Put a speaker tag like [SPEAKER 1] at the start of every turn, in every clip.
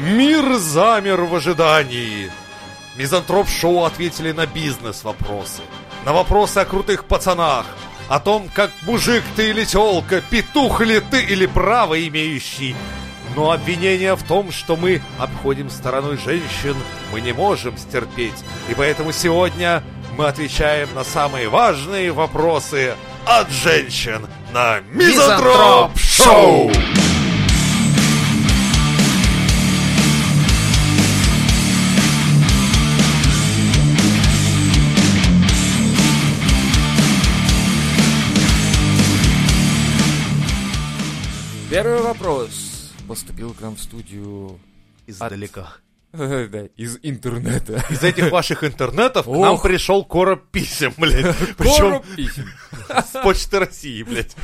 [SPEAKER 1] Мир замер в ожидании. Мизантроп-шоу ответили на бизнес-вопросы, на вопросы о крутых пацанах, о том, как мужик ты или тёлка, петух ли ты или право имеющий. Но обвинение в том, что мы обходим стороной женщин, мы не можем стерпеть. И поэтому сегодня мы отвечаем на самые важные вопросы от женщин на Мизантроп Шоу!
[SPEAKER 2] Первый вопрос поступил к нам в студию
[SPEAKER 3] Издалека.
[SPEAKER 2] да, из интернета.
[SPEAKER 1] Из этих ваших интернетов к
[SPEAKER 2] Ох.
[SPEAKER 1] нам пришел короб писем, блядь. Причем
[SPEAKER 2] Короб писем.
[SPEAKER 1] с Почты России, блядь.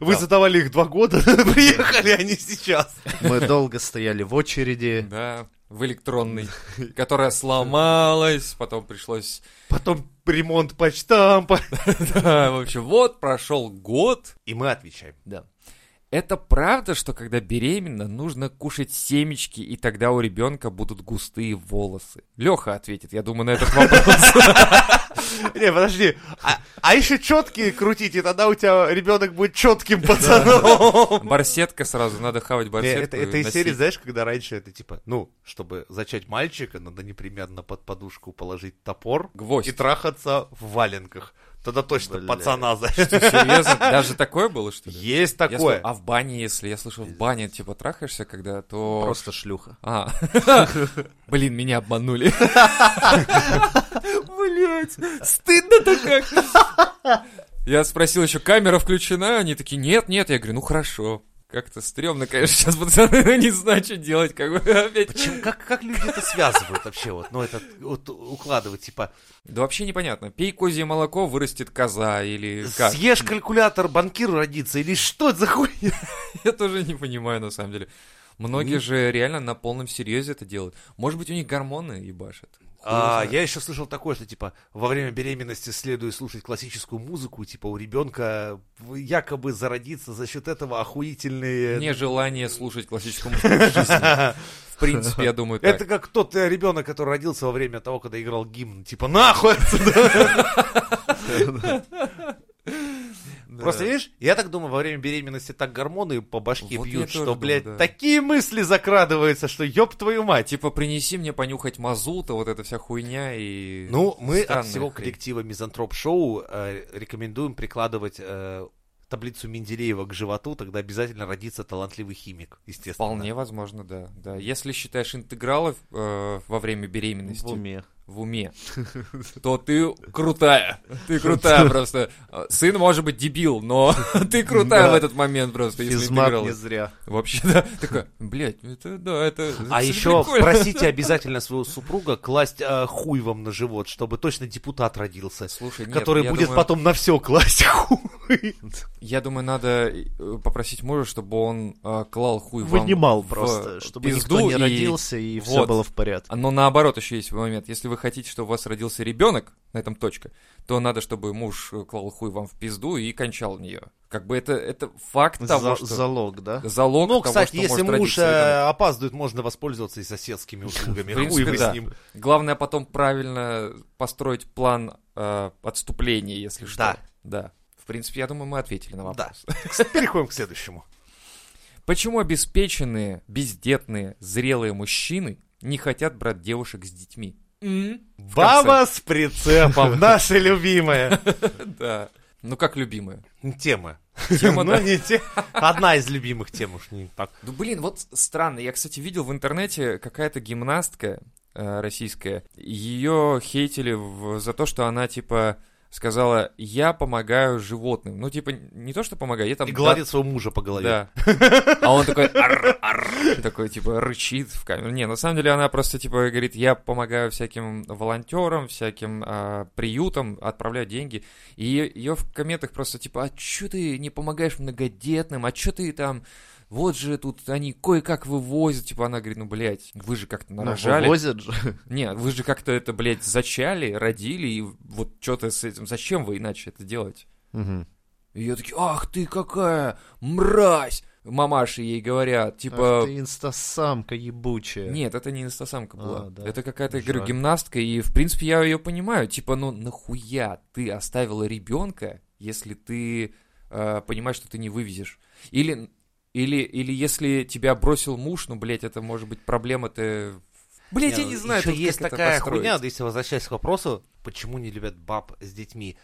[SPEAKER 1] Вы задавали их два года, приехали они сейчас.
[SPEAKER 3] Мы долго стояли в очереди.
[SPEAKER 2] Да, в электронный, которая сломалась, потом пришлось...
[SPEAKER 1] Потом ремонт почтампа.
[SPEAKER 2] Да, в общем, вот прошел год.
[SPEAKER 1] И мы отвечаем.
[SPEAKER 2] Да. Это правда, что когда беременна, нужно кушать семечки, и тогда у ребенка будут густые волосы? Леха ответит, я думаю, на этот вопрос.
[SPEAKER 1] Не, подожди. А, а еще четкие крутить, и тогда у тебя ребенок будет четким пацаном.
[SPEAKER 2] Барсетка сразу, надо хавать барсетку.
[SPEAKER 1] это, из серии, знаешь, когда раньше это типа, ну, чтобы зачать мальчика, надо непременно под подушку положить топор
[SPEAKER 2] Гвоздь.
[SPEAKER 1] и трахаться в валенках. Тогда точно
[SPEAKER 3] Бля.
[SPEAKER 1] пацана за...
[SPEAKER 2] Серьезно? Даже такое было, что ли?
[SPEAKER 1] Есть такое.
[SPEAKER 2] слышу, а в бане, если я слышал, в бане типа трахаешься, когда, то...
[SPEAKER 3] Просто шлюха.
[SPEAKER 2] А, блин, меня обманули. Блять, стыдно-то как. Я спросил еще, камера включена? Они такие, нет, нет. Я говорю, ну хорошо. Как-то стрёмно, конечно, сейчас пацаны не знают, что делать, как бы опять.
[SPEAKER 1] Почему- как, как люди это связывают вообще? Вот, ну, это вот укладывать, типа,
[SPEAKER 2] Да вообще непонятно. Пей козье молоко, вырастет коза или как.
[SPEAKER 1] съешь калькулятор, банкир родится, или что это за хуйня?
[SPEAKER 2] Я тоже не понимаю, на самом деле. Многие же реально на полном серьезе это делают. Может быть, у них гормоны ебашат.
[SPEAKER 1] А, я еще слышал такое, что типа во время беременности следует слушать классическую музыку, типа у ребенка якобы зародится за счет этого охуительные.
[SPEAKER 2] Нежелание слушать классическую музыку в жизни. В принципе, я думаю, так.
[SPEAKER 1] Это как тот э, ребенок, который родился во время того, когда играл гимн. Типа, нахуй Просто видишь, я так думаю, во время беременности так гормоны по башке
[SPEAKER 2] Вот
[SPEAKER 1] бьют, что,
[SPEAKER 2] думаю,
[SPEAKER 1] блядь,
[SPEAKER 2] да.
[SPEAKER 1] такие мысли закрадываются, что ёб твою мать.
[SPEAKER 2] Типа, принеси мне понюхать мазута, вот эта вся хуйня и...
[SPEAKER 1] Ну, мы от всего
[SPEAKER 2] хрень.
[SPEAKER 1] коллектива Мизантроп Шоу э, рекомендуем прикладывать э, таблицу Менделеева к животу, тогда обязательно родится талантливый химик, естественно.
[SPEAKER 2] Вполне возможно, да. да. Если считаешь интегралов э, во время беременности
[SPEAKER 3] В уме.
[SPEAKER 2] В уме, то ты крутая. Ты крутая просто. Сын может быть дебил, но ты крутая
[SPEAKER 3] Да.
[SPEAKER 2] в этот момент просто,
[SPEAKER 3] Физмат не зря.
[SPEAKER 2] Вообще, да. Такая, блядь, это, да, это...
[SPEAKER 1] А
[SPEAKER 2] это
[SPEAKER 1] еще
[SPEAKER 2] прикольно.
[SPEAKER 1] просите обязательно своего супруга класть э, хуй вам на живот, чтобы точно депутат родился.
[SPEAKER 2] Слушай, нет,
[SPEAKER 1] который будет
[SPEAKER 2] думаю-
[SPEAKER 1] потом на все класть хуй.
[SPEAKER 2] Я думаю, надо э, попросить мужа, чтобы он э, клал хуй вам
[SPEAKER 3] Вынимал
[SPEAKER 2] в
[SPEAKER 3] просто, чтобы
[SPEAKER 2] пизду
[SPEAKER 3] никто не родился и все
[SPEAKER 2] Вот.
[SPEAKER 3] было в порядке.
[SPEAKER 2] Но наоборот еще есть момент. Если вы хотите, чтобы у вас родился ребенок, на этом точка, то надо, чтобы муж э, клал хуй вам в пизду и кончал нее. Как бы это, это факт того,
[SPEAKER 3] За-
[SPEAKER 2] что...
[SPEAKER 3] Залог, да?
[SPEAKER 2] Залог
[SPEAKER 1] Ну,
[SPEAKER 2] того,
[SPEAKER 1] кстати,
[SPEAKER 2] что
[SPEAKER 1] если муж
[SPEAKER 2] родиться ребенок.
[SPEAKER 1] э, опаздывает, можно воспользоваться и соседскими услугами. Хуй
[SPEAKER 2] принципе,
[SPEAKER 1] вы
[SPEAKER 2] да.
[SPEAKER 1] с ним.
[SPEAKER 2] Главное потом правильно построить план э, отступления, если что.
[SPEAKER 1] Да.
[SPEAKER 2] Да. В принципе, я думаю, мы ответили на
[SPEAKER 1] Да.
[SPEAKER 2] вопрос.
[SPEAKER 1] Переходим к следующему.
[SPEAKER 2] Почему обеспеченные, бездетные, зрелые мужчины не хотят брать девушек с детьми?
[SPEAKER 1] Баба с прицепом, наша любимая
[SPEAKER 2] Да. Ну, как любимая.
[SPEAKER 1] тема.
[SPEAKER 2] Тема,
[SPEAKER 1] Ну,
[SPEAKER 2] да.
[SPEAKER 1] не те- Одна из любимых тем уж не так.
[SPEAKER 2] Ну, блин, вот странно. Я, кстати, видел в интернете какая-то гимнастка э, российская. Ее хейтили в- за то, что она, типа, сказала, я помогаю животным. Ну, типа, не то, что помогаю, я там...
[SPEAKER 1] И гладит своего мужа по голове.
[SPEAKER 2] Да. А он такой, «Арр, арр», такой, типа, рычит в камеру. Не, на самом деле она просто, типа, говорит, я помогаю всяким волонтерам, всяким а, приютам, отправляю деньги. И ее в комментах просто, типа, а чё ты не помогаешь многодетным, а чё ты там... Вот же тут они кое-как вывозят. Типа она говорит, ну, блядь, вы же как-то
[SPEAKER 3] Ну,
[SPEAKER 2] нарожали.
[SPEAKER 3] вывозят же.
[SPEAKER 2] Нет, вы же как-то это, блядь, зачали, родили, и вот что-то с этим... Зачем вы иначе это делаете?
[SPEAKER 3] Мгм.
[SPEAKER 2] И я такие, ах ты какая мразь! Мамаши ей говорят, типа...
[SPEAKER 3] Ах ты инстасамка ебучая.
[SPEAKER 2] Нет, это не инстасамка была.
[SPEAKER 3] А, да.
[SPEAKER 2] Это какая-то, я говорю, гимнастка, и, в принципе, я ее понимаю. Типа, ну, нахуя ты оставила ребенка, если ты э, понимаешь, что ты не вывезешь? Или, или, или если тебя бросил муж, ну, блядь, это может быть проблема-то... Блядь, я не знаю,
[SPEAKER 1] Еще
[SPEAKER 2] тут
[SPEAKER 1] есть такая
[SPEAKER 2] построить.
[SPEAKER 1] хуйня, если возвращаясь к вопросу, почему не любят баб с детьми.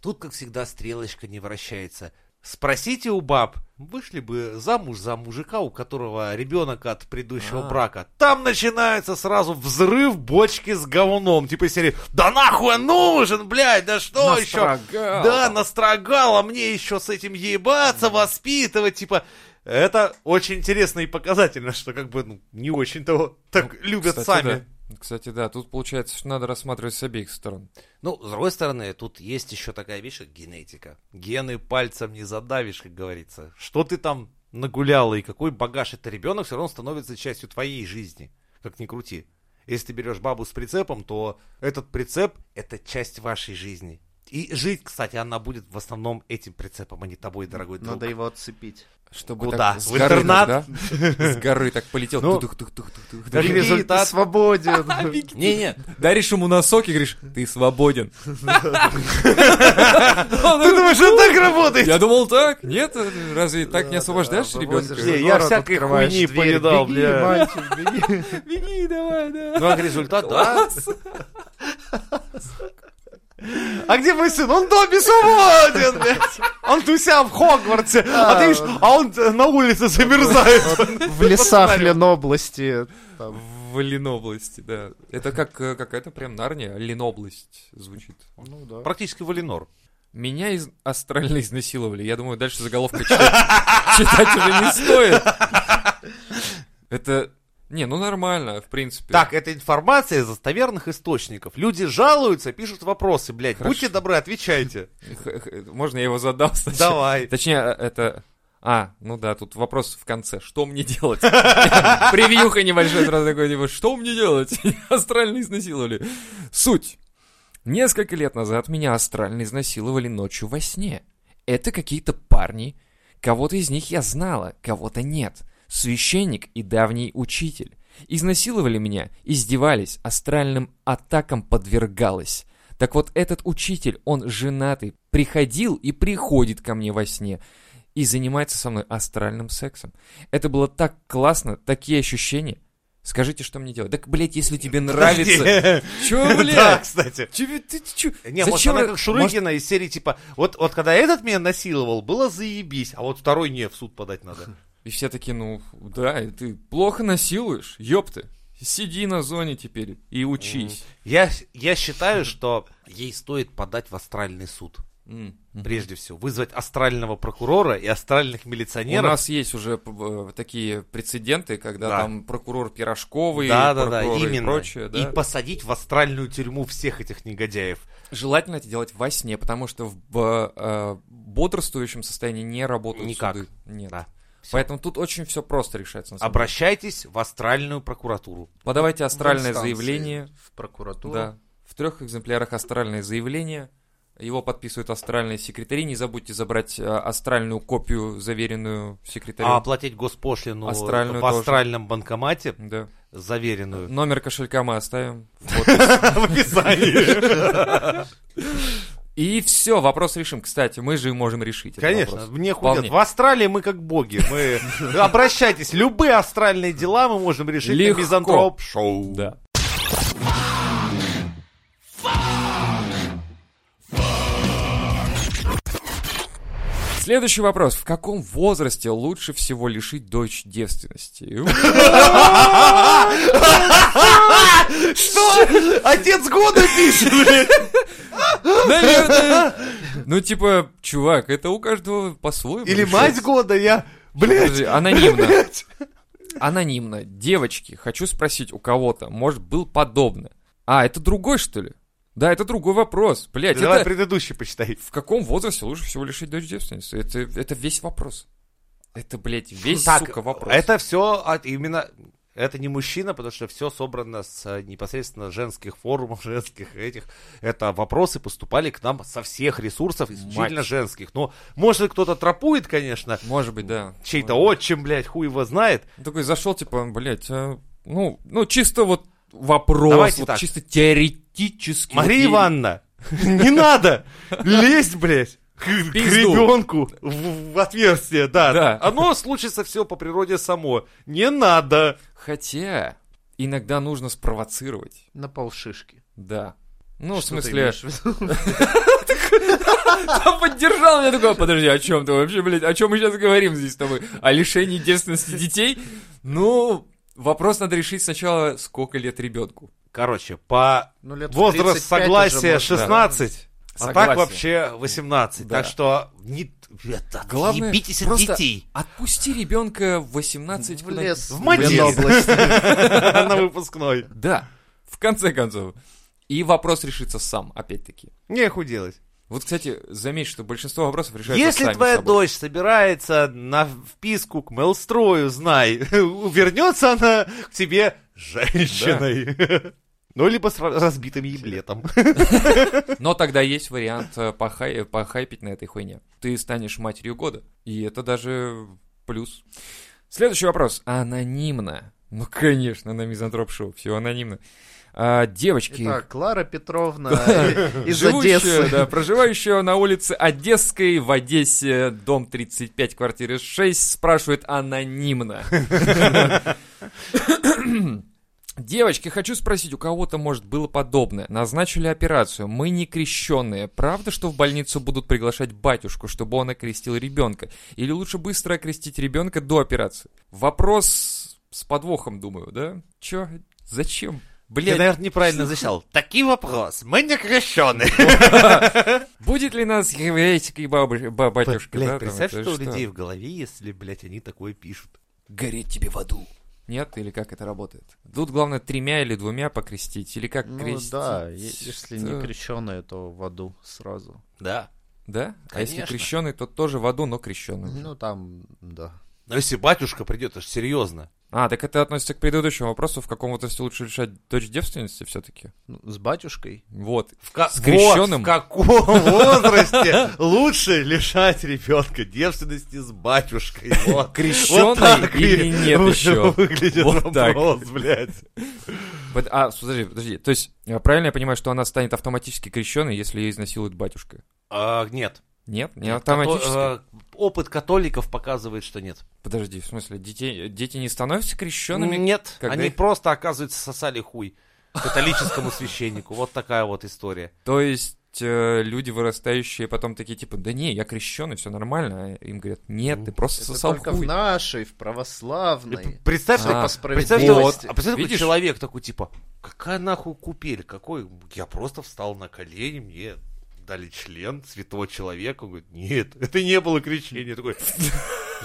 [SPEAKER 1] Тут, как всегда, стрелочка не вращается. Спросите у баб, вышли бы замуж за мужика, у которого ребенок от предыдущего
[SPEAKER 2] А.
[SPEAKER 1] брака. Там начинается сразу взрыв бочки с говном. Типа серии, да нахуй он нужен, блядь, да что еще?
[SPEAKER 2] Настрогал.
[SPEAKER 1] Да, настрогал, а мне еще с этим ебаться, воспитывать, типа... Это очень интересно и показательно, что как бы ну, не очень-то так любят
[SPEAKER 2] Кстати,
[SPEAKER 1] сами.
[SPEAKER 2] да. Кстати, да, тут получается, что надо рассматривать с обеих сторон.
[SPEAKER 1] Ну, с другой стороны, тут есть еще такая вещь, как генетика. Гены пальцем не задавишь, как говорится. Что ты там нагуляла и какой багаж это ребенок, все равно становится частью твоей жизни. Как ни крути. Если ты берешь бабу с прицепом, то этот прицеп — это часть вашей жизни. И жить, кстати, она будет в основном этим прицепом, а не тобой, дорогой друг.
[SPEAKER 3] Надо его отцепить.
[SPEAKER 2] Чтобы
[SPEAKER 1] Куда?
[SPEAKER 2] так с
[SPEAKER 1] В
[SPEAKER 2] горы
[SPEAKER 1] интернат?
[SPEAKER 2] так, да? С горы так полетел.
[SPEAKER 1] Ну, как
[SPEAKER 3] Беги,
[SPEAKER 1] результат-
[SPEAKER 3] ты свободен.
[SPEAKER 2] Не-не, даришь ему носок и говоришь, ты свободен.
[SPEAKER 1] Ты думаешь, это так работает?
[SPEAKER 2] Я думал так. Нет, разве так не освобождаешь ребенка?
[SPEAKER 1] Я всякой хуйни повидал,
[SPEAKER 3] Беги,
[SPEAKER 1] бля.
[SPEAKER 3] мальчик, беги.
[SPEAKER 2] Беги, давай, да.
[SPEAKER 1] Ну, а результат, да. А где мой сын? Он доме свободен, блядь. Он у себя в Хогвартсе. А ты видишь, а он на улице замерзает.
[SPEAKER 3] В лесах Ленобласти.
[SPEAKER 2] В Ленобласти, да. Это как э, какая-то прям Нарния. Ленобласть звучит.
[SPEAKER 3] Ну да.
[SPEAKER 1] Практически Валинор.
[SPEAKER 2] Меня из... астрально изнасиловали. Я думаю, дальше заголовка читать, читать уже не стоит. Это... Не, ну нормально, в принципе.
[SPEAKER 1] Так, это информация из достоверных источников. Люди жалуются, пишут вопросы, блядь.
[SPEAKER 2] Хорошо.
[SPEAKER 1] Будьте добры, отвечайте.
[SPEAKER 2] Можно я его задам сначала?
[SPEAKER 1] Давай.
[SPEAKER 2] Точнее, э, это... А, ну да, тут вопрос в конце. Что мне делать? Превьюха небольшой сразу такой, типа, что мне делать? Астрально изнасиловали. Суть. Несколько лет назад меня астрально изнасиловали ночью во сне. Это какие-то парни. Кого-то из них я знала, кого-то нет. Священник и давний учитель. Изнасиловали меня, издевались, астральным атакам подвергалась. Так вот, этот учитель, он женатый, приходил и приходит ко мне во сне и занимается со мной астральным сексом. Это было так классно, такие ощущения. Скажите, что мне делать? Так, блядь, если тебе нравится... Чё,
[SPEAKER 1] Да,
[SPEAKER 2] блядь?
[SPEAKER 1] кстати.
[SPEAKER 2] Чё, ты, ты чё?
[SPEAKER 1] Не, может, она как Шурыгина из серии, типа, вот, вот когда этот меня насиловал, было заебись, а вот второй не, в суд подать надо.
[SPEAKER 2] И все такие, ну, да, и ты плохо насилуешь, ёпты. Сиди на зоне теперь и учись.
[SPEAKER 1] Я, я считаю, что ей стоит подать в астральный суд.
[SPEAKER 2] М.
[SPEAKER 1] Прежде всего, вызвать астрального прокурора и астральных
[SPEAKER 2] У
[SPEAKER 1] милиционеров.
[SPEAKER 2] нас есть уже э, такие прецеденты, когда
[SPEAKER 1] Да.
[SPEAKER 2] там прокурор Пирожковый,
[SPEAKER 1] да, да, да,
[SPEAKER 2] прокуроры и
[SPEAKER 1] именно.
[SPEAKER 2] прочее, да.
[SPEAKER 1] И посадить в астральную тюрьму всех этих негодяев.
[SPEAKER 2] Желательно это делать во сне, потому что в э, бодрствующем состоянии не работают
[SPEAKER 1] Никак.
[SPEAKER 2] суды. Нет.
[SPEAKER 1] Да. Всё.
[SPEAKER 2] Поэтому тут очень все просто решается.
[SPEAKER 1] Обращайтесь в астральную прокуратуру.
[SPEAKER 2] Подавайте астральное
[SPEAKER 3] В
[SPEAKER 2] заявление.
[SPEAKER 3] В прокуратуру.
[SPEAKER 2] Да. В трех экземплярах астральное заявление. Его подписывают астральные секретари. Не забудьте забрать э, астральную копию, заверенную секретарем.
[SPEAKER 1] А оплатить госпошлину
[SPEAKER 2] Астральную
[SPEAKER 1] в
[SPEAKER 2] тоже.
[SPEAKER 1] астральном банкомате,
[SPEAKER 2] Да.
[SPEAKER 1] заверенную.
[SPEAKER 2] Номер кошелька мы оставим. В
[SPEAKER 1] описании.
[SPEAKER 2] И все, вопрос решим. Кстати, мы же можем решить. этот
[SPEAKER 1] Конечно,
[SPEAKER 2] вопрос.
[SPEAKER 1] мне худят. В Австралии мы как боги. Мы обращайтесь, любые астральные дела мы можем решить на Мизантроп Шоу.
[SPEAKER 2] Да. Следующий вопрос. В каком возрасте лучше всего лишить дочь девственности?
[SPEAKER 1] Что? Отец года пишет, блин.
[SPEAKER 2] Наверное. Ну, типа, чувак, это у каждого по-своему.
[SPEAKER 1] Или мать года, я... Блядь.
[SPEAKER 2] Анонимно. Анонимно. Девочки, хочу спросить у кого-то, может, был подобно? А, это другой, что ли? Да, это другой вопрос. Блять,
[SPEAKER 1] Давай
[SPEAKER 2] это...
[SPEAKER 1] предыдущий почитай.
[SPEAKER 2] В каком возрасте лучше всего лишить дочь девственности? Это, это весь вопрос. Это, блядь, весь,
[SPEAKER 1] Так,
[SPEAKER 2] сука, вопрос.
[SPEAKER 1] Это все от именно... Это не мужчина, потому что все собрано с э, непосредственно женских форумов, женских этих. Это вопросы поступали к нам со всех ресурсов, исключительно
[SPEAKER 2] Мать.
[SPEAKER 1] женских. Но, может, кто-то тропует, конечно.
[SPEAKER 2] Может быть, да.
[SPEAKER 1] Чей-то отчим, блядь, хуй его знает.
[SPEAKER 2] Он такой зашел, типа, блядь, а, ну, ну, чисто вот вопрос,
[SPEAKER 1] Давайте
[SPEAKER 2] вот
[SPEAKER 1] так.
[SPEAKER 2] чисто теоретически.
[SPEAKER 1] Мария
[SPEAKER 2] вот
[SPEAKER 1] Ивановна, не надо лезть, блядь, к, к ребенку в, в отверстие, да.
[SPEAKER 2] Да.
[SPEAKER 1] Оно случится все по природе само. Не надо.
[SPEAKER 2] Хотя, иногда нужно спровоцировать,
[SPEAKER 3] На полшишки.
[SPEAKER 2] да. Ну, в
[SPEAKER 3] Что
[SPEAKER 2] смысле,
[SPEAKER 3] в виду?
[SPEAKER 2] он поддержал меня такой, подожди, о чем ты вообще, блядь, о чем мы сейчас говорим здесь с тобой? О лишении девственности детей? Ну, вопрос надо решить сначала, сколько лет ребенку.
[SPEAKER 1] Короче, по
[SPEAKER 3] Ну,
[SPEAKER 1] возраст
[SPEAKER 3] 35 уже
[SPEAKER 1] согласия
[SPEAKER 3] можно.
[SPEAKER 1] 16, а
[SPEAKER 2] Согласие.
[SPEAKER 1] так вообще 18.
[SPEAKER 2] Да.
[SPEAKER 1] Так что не... Это,
[SPEAKER 2] Главное,
[SPEAKER 1] ебитесь от детей.
[SPEAKER 2] отпусти ребенка в 18
[SPEAKER 3] В лес.
[SPEAKER 1] В. На выпускной.
[SPEAKER 2] Да, в конце концов. И вопрос решится сам, опять-таки.
[SPEAKER 1] Неху делать.
[SPEAKER 2] Вот, кстати, заметь, что большинство вопросов решаются
[SPEAKER 1] Если
[SPEAKER 2] сами
[SPEAKER 1] твоя
[SPEAKER 2] собой.
[SPEAKER 1] дочь собирается на вписку к Мелстрою, знай, вернется она к тебе женщиной. Ну, либо с ра- разбитым еблетом.
[SPEAKER 2] Но тогда есть вариант э, похай- похайпить на этой хуйне. Ты станешь матерью года. И это даже плюс. Следующий вопрос. Анонимно. Ну, конечно, на мизантроп-шоу. Все анонимно. А, девочки,
[SPEAKER 3] Итак, Клара Петровна из Одессы.
[SPEAKER 2] да, проживающая на улице Одесской в Одессе, дом 35, квартира 6, спрашивает анонимно. Девочки, хочу спросить, у кого-то, может, было подобное. Назначили операцию. Мы не крещенные. Правда, что в больницу будут приглашать батюшку, чтобы он окрестил ребенка? Или лучше быстро окрестить ребенка до операции? Вопрос с подвохом, думаю, да? Чё? Зачем?
[SPEAKER 1] Я,
[SPEAKER 2] Блядь,
[SPEAKER 1] наверное, неправильно зачал. Такие вопрос. Мы не крещеные.
[SPEAKER 2] будет ли нас еврейский батюшка?
[SPEAKER 1] Блядь, представь, что у людей в голове, если, блядь, они такое пишут.
[SPEAKER 2] Гореть тебе в аду. Нет? Или как это работает? Тут главное тремя или двумя покрестить? Или как
[SPEAKER 3] Ну
[SPEAKER 2] крестить?
[SPEAKER 3] да, если не крещеные, то в аду сразу.
[SPEAKER 1] Да.
[SPEAKER 2] Да? А если
[SPEAKER 1] Конечно.
[SPEAKER 2] крещеный, то тоже в аду, но крещеный.
[SPEAKER 3] Ну там, да.
[SPEAKER 1] Но если батюшка придет, это ж серьезно.
[SPEAKER 2] А, так это относится к предыдущему вопросу, в каком возрасте лучше лишать дочь девственности все-таки?
[SPEAKER 3] Ну, с батюшкой.
[SPEAKER 2] Вот.
[SPEAKER 1] В ка-
[SPEAKER 2] С крещеным?
[SPEAKER 1] Вот в каком возрасте лучше лишать ребенка девственности с батюшкой? Вот. Так
[SPEAKER 2] или нет еще?
[SPEAKER 1] Выглядит
[SPEAKER 2] Вот так.
[SPEAKER 1] вопрос, блядь.
[SPEAKER 2] Вот, А, подожди, подожди. То есть, э, правильно я понимаю, что она станет автоматически крещенной, если ее изнасилует батюшка?
[SPEAKER 1] А, Нет.
[SPEAKER 2] Нет? Не
[SPEAKER 1] Нет,
[SPEAKER 2] автоматически?
[SPEAKER 1] като- э, Опыт католиков показывает, что нет.
[SPEAKER 2] Подожди, в смысле, детей, дети не становятся крещенными?
[SPEAKER 1] Нет,
[SPEAKER 2] когда
[SPEAKER 1] они
[SPEAKER 2] их-
[SPEAKER 1] просто, оказывается, сосали хуй католическому священнику. Вот такая вот история.
[SPEAKER 2] То есть э, люди, вырастающие, потом такие, типа, да не, я крещеный, все нормально. А им говорят, нет, ты просто
[SPEAKER 3] Это
[SPEAKER 2] сосал
[SPEAKER 3] только
[SPEAKER 2] хуй.
[SPEAKER 3] в нашей, в
[SPEAKER 1] И
[SPEAKER 3] православной.
[SPEAKER 1] Представь,
[SPEAKER 2] А,
[SPEAKER 1] что-
[SPEAKER 3] по
[SPEAKER 1] представь,
[SPEAKER 3] справедливости.
[SPEAKER 1] что-
[SPEAKER 2] Вот,
[SPEAKER 1] а представь, такой
[SPEAKER 2] видишь?
[SPEAKER 1] человек такой, типа, какая нахуй купель, какой, я просто встал на колени, мне дали член святого человека, Он говорит, нет, это не было крещение, такой,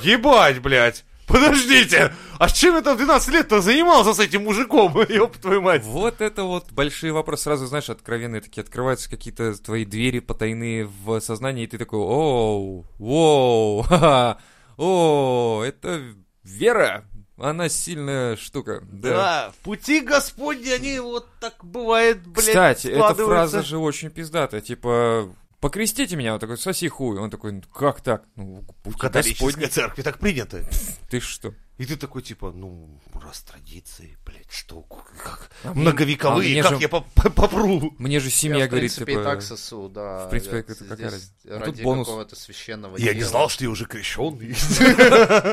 [SPEAKER 1] ебать, блядь, подождите, а чем там в 12 лет-то занимался с этим мужиком, ёб твою мать.
[SPEAKER 2] Вот это вот большие вопросы. Сразу, знаешь, откровенные такие, открываются какие-то твои двери потайные в сознании, и ты такой, оу, воу, ха-ха, о, это вера, она сильная штука. Да.
[SPEAKER 1] Да, пути Господни, они вот так бывает, блядь,
[SPEAKER 2] Кстати, эта фраза же очень пиздатая, типа, покрестите меня, он такой, соси хуй. Он такой, «Ну, как так? Ну,
[SPEAKER 1] В
[SPEAKER 2] пути
[SPEAKER 1] католической
[SPEAKER 2] Господни.
[SPEAKER 1] церкви так принято.
[SPEAKER 2] Ты что?
[SPEAKER 1] И ты такой, типа, ну, раз традиции, блядь, что, как,
[SPEAKER 2] А мне- а
[SPEAKER 1] многовековые,
[SPEAKER 2] мне
[SPEAKER 1] как
[SPEAKER 2] же-
[SPEAKER 1] я по- по- попру?
[SPEAKER 2] Мне же семья
[SPEAKER 3] Я, в
[SPEAKER 2] говорит,
[SPEAKER 3] принципе,
[SPEAKER 2] типа...
[SPEAKER 3] и так сосу, да.
[SPEAKER 2] в принципе,
[SPEAKER 3] Я
[SPEAKER 2] это какая разница? А тут
[SPEAKER 3] Ради
[SPEAKER 2] бонус.
[SPEAKER 3] какого-то священного
[SPEAKER 1] Я не
[SPEAKER 3] дела.
[SPEAKER 1] знал, что я уже крещенный.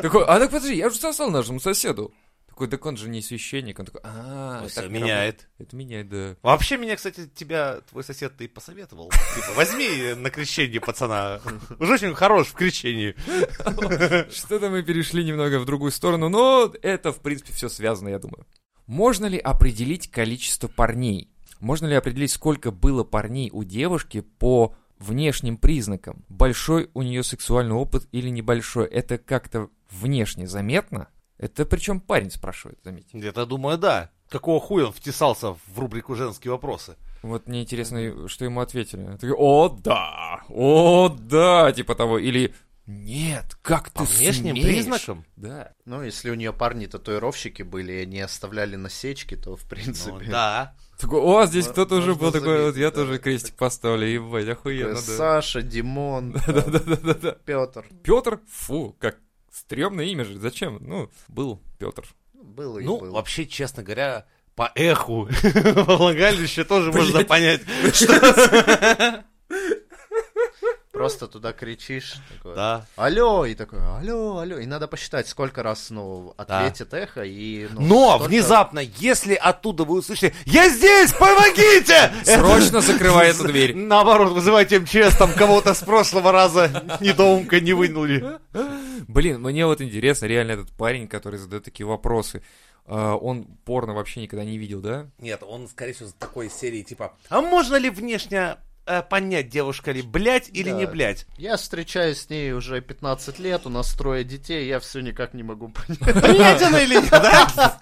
[SPEAKER 2] Такой, а так подожди, я же сосал нашему соседу. Такой, так он же не священник. Он такой, а,
[SPEAKER 1] Все меняет.
[SPEAKER 2] Это меняет, да.
[SPEAKER 1] Вообще, меня, кстати, тебя твой сосед-то и посоветовал. Типа, возьми на крещение пацана. Уже очень хорош в крещении.
[SPEAKER 2] Что-то мы перешли немного в другую сторону, но это, в принципе, все связано, я думаю. Можно ли определить количество парней? Можно ли определить, сколько было парней у девушки по внешним признакам? Большой у нее сексуальный опыт или небольшой? Это как-то внешне заметно? Это причем парень спрашивает, заметьте.
[SPEAKER 1] Где-то, думаю, да. Какого хуя он втесался в рубрику «Женские вопросы»?
[SPEAKER 2] Вот мне интересно, что ему ответили. Такой, о, да, о, да, типа того. Или Нет, как
[SPEAKER 1] По
[SPEAKER 2] ты
[SPEAKER 1] внешним
[SPEAKER 2] смеешь?
[SPEAKER 1] признакам?
[SPEAKER 2] Да.
[SPEAKER 3] Ну, если у нее парни татуировщики были, и они оставляли насечки, то, в принципе...
[SPEAKER 1] Ну, да.
[SPEAKER 2] Такой, о, здесь кто-то уже был такой, вот я
[SPEAKER 3] да.
[SPEAKER 2] тоже крестик поставлю, ебать,
[SPEAKER 3] такой,
[SPEAKER 2] охуенно, да.
[SPEAKER 3] Саша, Димон,
[SPEAKER 2] Да-да-да-да.
[SPEAKER 3] Петр.
[SPEAKER 2] Петр, фу, как стрёмное имя же, зачем? Ну, был Петр.
[SPEAKER 3] Было и
[SPEAKER 1] Ну,
[SPEAKER 3] было.
[SPEAKER 1] вообще, честно говоря, по эху во влагалище тоже можно понять.
[SPEAKER 3] Просто туда кричишь, такой,
[SPEAKER 1] Да.
[SPEAKER 3] алло, и такой, алло, алло. И надо посчитать, сколько раз, ну, ответит эхо, и... Ну,
[SPEAKER 1] Но
[SPEAKER 3] столько-
[SPEAKER 1] внезапно, если оттуда вы услышите «Я здесь, помогите!»
[SPEAKER 2] Срочно закрывай эту дверь.
[SPEAKER 1] Наоборот, вызывайте МЧС, там кого-то с прошлого раза недоумка не вынули.
[SPEAKER 2] Блин, мне вот интересно, реально этот парень, который задает такие вопросы, а, он порно вообще никогда не видел, да?
[SPEAKER 1] Нет, он, скорее всего, такой серии, типа «А можно ли внешне э, понять, девушка ли блять или
[SPEAKER 3] Да.
[SPEAKER 1] не блять?»
[SPEAKER 3] Я встречаюсь с ней уже 15 лет, у нас трое детей, я все никак не могу понять.
[SPEAKER 1] Блять она или нет, да?